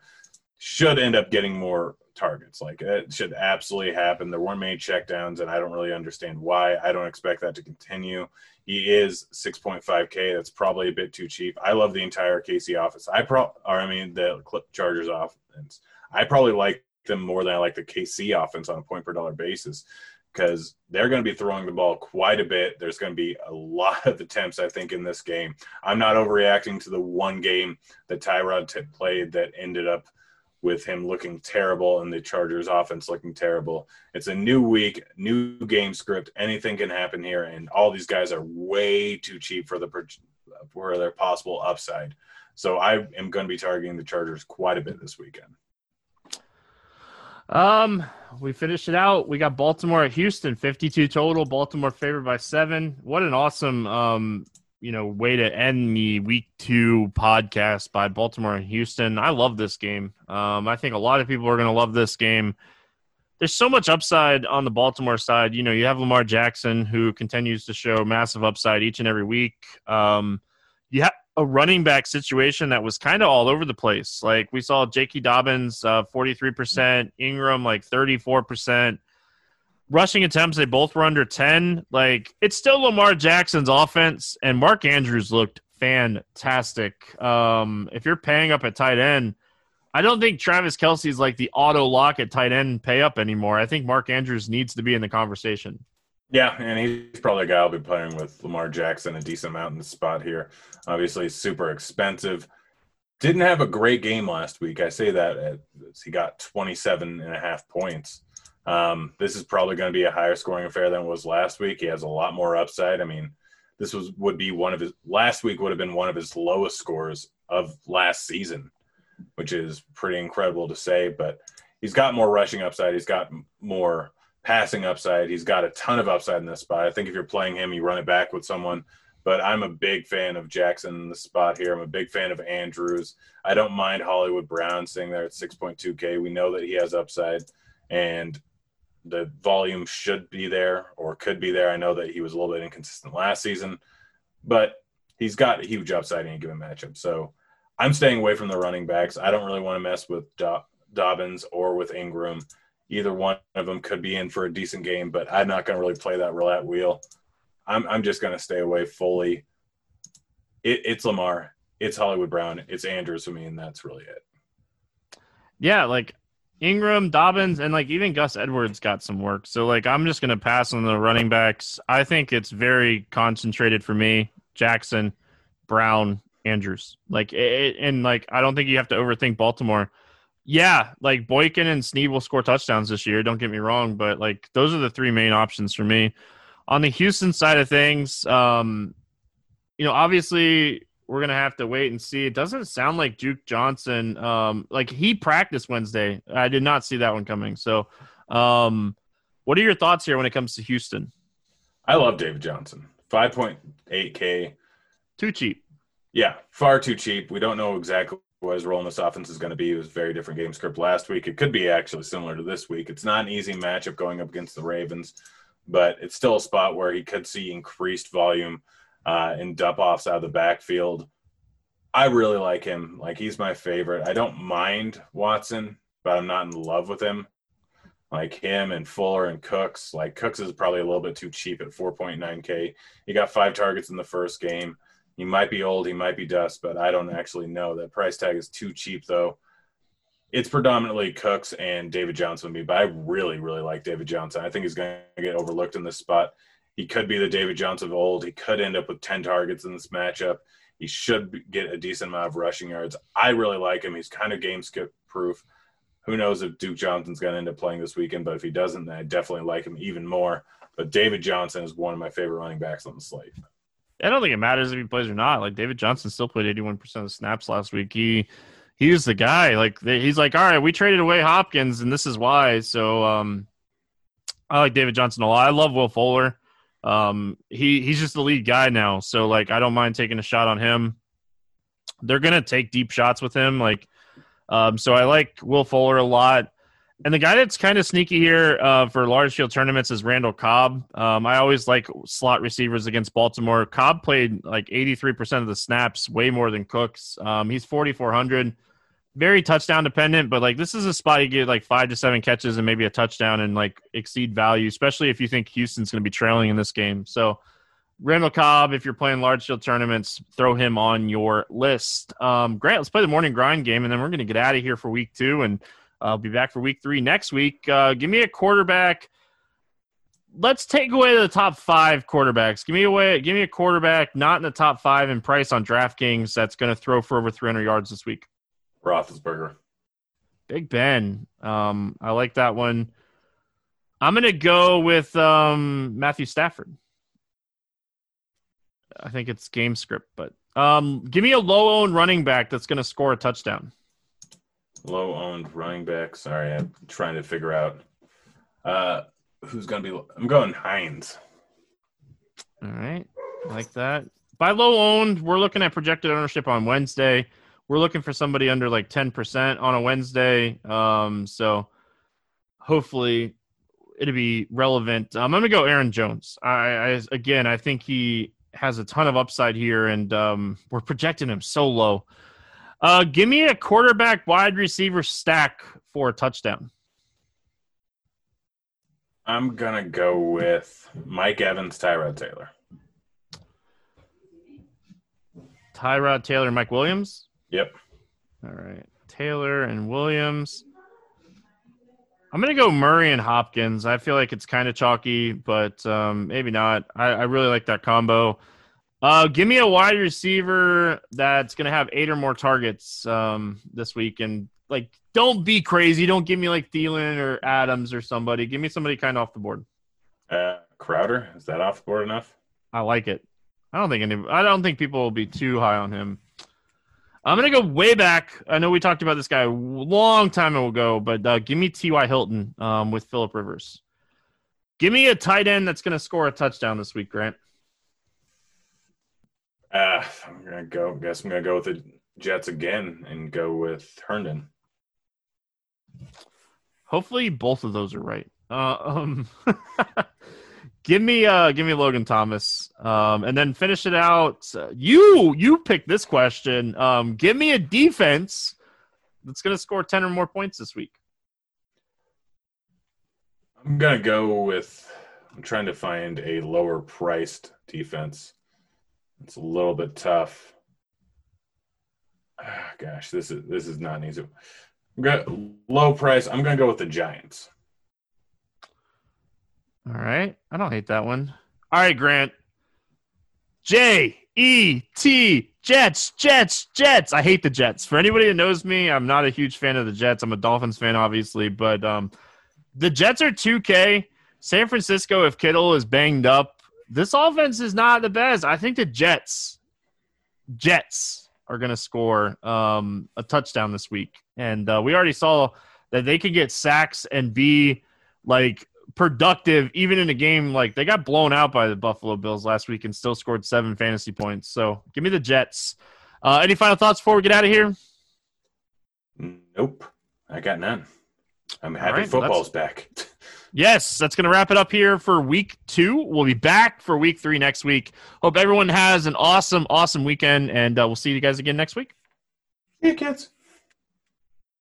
should end up getting more targets. Like it should absolutely happen. There weren't many checkdowns, and I don't really understand why. I don't expect that to continue. He is 6.5K. That's probably a bit too cheap. I love the entire KC office. I pro, or I mean the Chargers offense. I probably like them more than I like the KC offense on a point per dollar basis because they're going to be throwing the ball quite a bit. There's going to be a lot of attempts, I think, in this game. I'm not overreacting to the one game that Tyrod t- played that ended up with him looking terrible and the Chargers offense looking terrible. It's a new week, new game script. Anything can happen here, and all these guys are way too cheap for the for their possible upside. So I am going to be targeting the Chargers quite a bit this weekend. Um, we finished it out. We got Baltimore at Houston, 52 total. Baltimore favored by seven. What an awesome um you know, way to end the week two podcast by Baltimore and Houston. I love this game. Um, I think a lot of people are going to love this game. There's so much upside on the Baltimore side. You know, you have Lamar Jackson who continues to show massive upside each and every week. Um, you have a running back situation that was kind of all over the place. Like we saw J.K. Dobbins, uh, 43%, Ingram like 34% rushing attempts, they both were under 10. Like, it's still Lamar Jackson's offense, and Mark Andrews looked fantastic. Um, if you're paying up at tight end, I don't think Travis Kelce is like the auto lock at tight end pay up anymore. I think Mark Andrews needs to be in the conversation. Yeah, and he's probably a guy I'll be playing with Lamar Jackson a decent amount in the spot here. Obviously, super expensive. Didn't have a great game last week. I say that he got 27 and a half points. Um, this is probably going to be a higher scoring affair than it was last week. He has a lot more upside. I mean, this was would be one of his last week would have been one of his lowest scores of last season, which is pretty incredible to say. But he's got more rushing upside. He's got more passing upside. He's got a ton of upside in this spot. I think if you're playing him, you run it back with someone. But I'm a big fan of Jackson in the spot here. I'm a big fan of Andrews. I don't mind Hollywood Brown sitting there at 6.2K. We know that he has upside. And the volume should be there or could be there. I know that he was a little bit inconsistent last season, but he's got a huge upside in a given matchup. So I'm staying away from the running backs. I don't really want to mess with Do- Dobbins or with Ingram. Either one of them could be in for a decent game, but I'm not going to really play that roulette wheel. I'm, I'm just going to stay away fully. It, it's Lamar, it's Hollywood Brown, it's Andrews for me, and that's really it. Yeah, like Ingram, Dobbins, and like even Gus Edwards got some work. So like I'm just gonna pass on the running backs. I think it's very concentrated for me. Jackson, Brown, Andrews. Like it, and like I don't think you have to overthink Baltimore. Yeah, like Boykin and Snead will score touchdowns this year. Don't get me wrong, but like those are the three main options for me. On the Houston side of things, um, you know, obviously we're gonna have to wait and see. It doesn't sound like Duke Johnson. Um, like he practiced Wednesday. I did not see that one coming. So, um, what are your thoughts here when it comes to Houston? I love David Johnson. Five point eight K. Too cheap. Yeah, far too cheap. We don't know exactly his role in this offense is going to be. It was very different game script last week. It could be actually similar to this week. It's not an easy matchup going up against the Ravens, but it's still a spot where he could see increased volume uh, and dump offs out of the backfield. I really like him. Like he's my favorite. I don't mind Watson, but I'm not in love with him. Like him and Fuller and Cooks. Like Cooks is probably a little bit too cheap at 4.9K. He got five targets in the first game. He might be old, he might be dust, but I don't actually know. That price tag is too cheap, though. It's predominantly Cooks and David Johnson with me, but I really, really like David Johnson. I think he's going to get overlooked in this spot. He could be the David Johnson of old. He could end up with 10 targets in this matchup. He should get a decent amount of rushing yards. I really like him. He's kind of game skip proof. Who knows if Duke Johnson's going to end up playing this weekend, but if he doesn't, then I definitely like him even more. But David Johnson is one of my favorite running backs on the slate. I don't think it matters if he plays or not. Like David Johnson still played 81% of snaps last week. He he's the guy. Like he's like, all right, we traded away Hopkins, and this is why. So um, I like David Johnson a lot. I love Will Fuller. Um, he he's just the lead guy now. So like, I don't mind taking a shot on him. They're gonna take deep shots with him. Like, um, so I like Will Fuller a lot. And the guy that's kind of sneaky here uh, for large field tournaments is Randall Cobb. Um, I always like slot receivers against Baltimore. Cobb played like 83% of the snaps, way more than Cooks. Um, he's 4,400. Very touchdown dependent, but like this is a spot you get like five to seven catches and maybe a touchdown and like exceed value, especially if you think Houston's going to be trailing in this game. So, Randall Cobb, if you're playing large field tournaments, throw him on your list. Um, Grant, let's play the morning grind game, and then we're going to get out of here for week two and I'll be back for week three next week. Uh, give me a quarterback. Let's take away the top five quarterbacks. Give me away. Give me a quarterback not in the top five in price on DraftKings that's going to throw for over 300 yards this week. Roethlisberger. Big Ben. Um, I like that one. I'm going to go with um, Matthew Stafford. I think it's game script, but um, give me a low owned running back that's going to score a touchdown low owned running back. Sorry, I'm trying to figure out uh, who's going to be. I'm going Hines. All right, like that. By low owned, we're looking at projected ownership on Wednesday. We're looking for somebody under like 10% on a Wednesday. Um, so hopefully it'll be relevant. Um, I'm going to go Aaron Jones. I, I, again, I think he has a ton of upside here, and um, we're projecting him so low. Uh, give me a quarterback wide receiver stack for a touchdown. I'm gonna go with Mike Evans, Tyrod Taylor. Tyrod Taylor, Mike Williams. Yep. All right, Taylor and Williams. I'm gonna go Murray and Hopkins. I feel like it's kind of chalky, but um, maybe not. I, I really like that combo. Uh, give me a wide receiver that's going to have eight or more targets um, this week, and like, don't be crazy. Don't give me like Thielen or Adams or somebody. Give me somebody kind of off the board. Uh, Crowder is that off the board enough? I like it. I don't think any. I don't think people will be too high on him. I'm gonna go way back. I know we talked about this guy a long time ago, but uh, give me T.Y. Hilton um, with Philip Rivers. Give me a tight end that's gonna score a touchdown this week, Grant. Uh, I'm gonna go. Guess I'm gonna go with the Jets again and go with Herndon. Hopefully, both of those are right. Uh, um, give me, uh, give me Logan Thomas, um, and then finish it out. you, you pick this question. Um, give me a defense that's going to score ten or more points this week. I'm gonna go with. I'm trying to find a lower priced defense. It's a little bit tough. Ah, gosh, this is this is not an easy. One. Low price. I'm gonna go with the Giants. All right, I don't hate that one. All right, Grant. Jay, E T Jets, Jets, Jets. I hate the Jets. For anybody that knows me, I'm not a huge fan of the Jets. I'm a Dolphins fan, obviously, but um, the Jets are 2K. San Francisco, if Kittle is banged up, this offense is not the best. I think the Jets, Jets are going to score um, a touchdown this week, and uh, we already saw that they could get sacks and be like productive even in a game like they got blown out by the Buffalo Bills last week and still scored seven fantasy points. So give me the Jets. Uh, any final thoughts before we get out of here? Nope, I got none. I'm happy right, football's back. yes, that's going to wrap it up here for week two. We'll be back for week three next week. Hope everyone has an awesome, awesome weekend, and uh, we'll see you guys again next week. Hey, kids.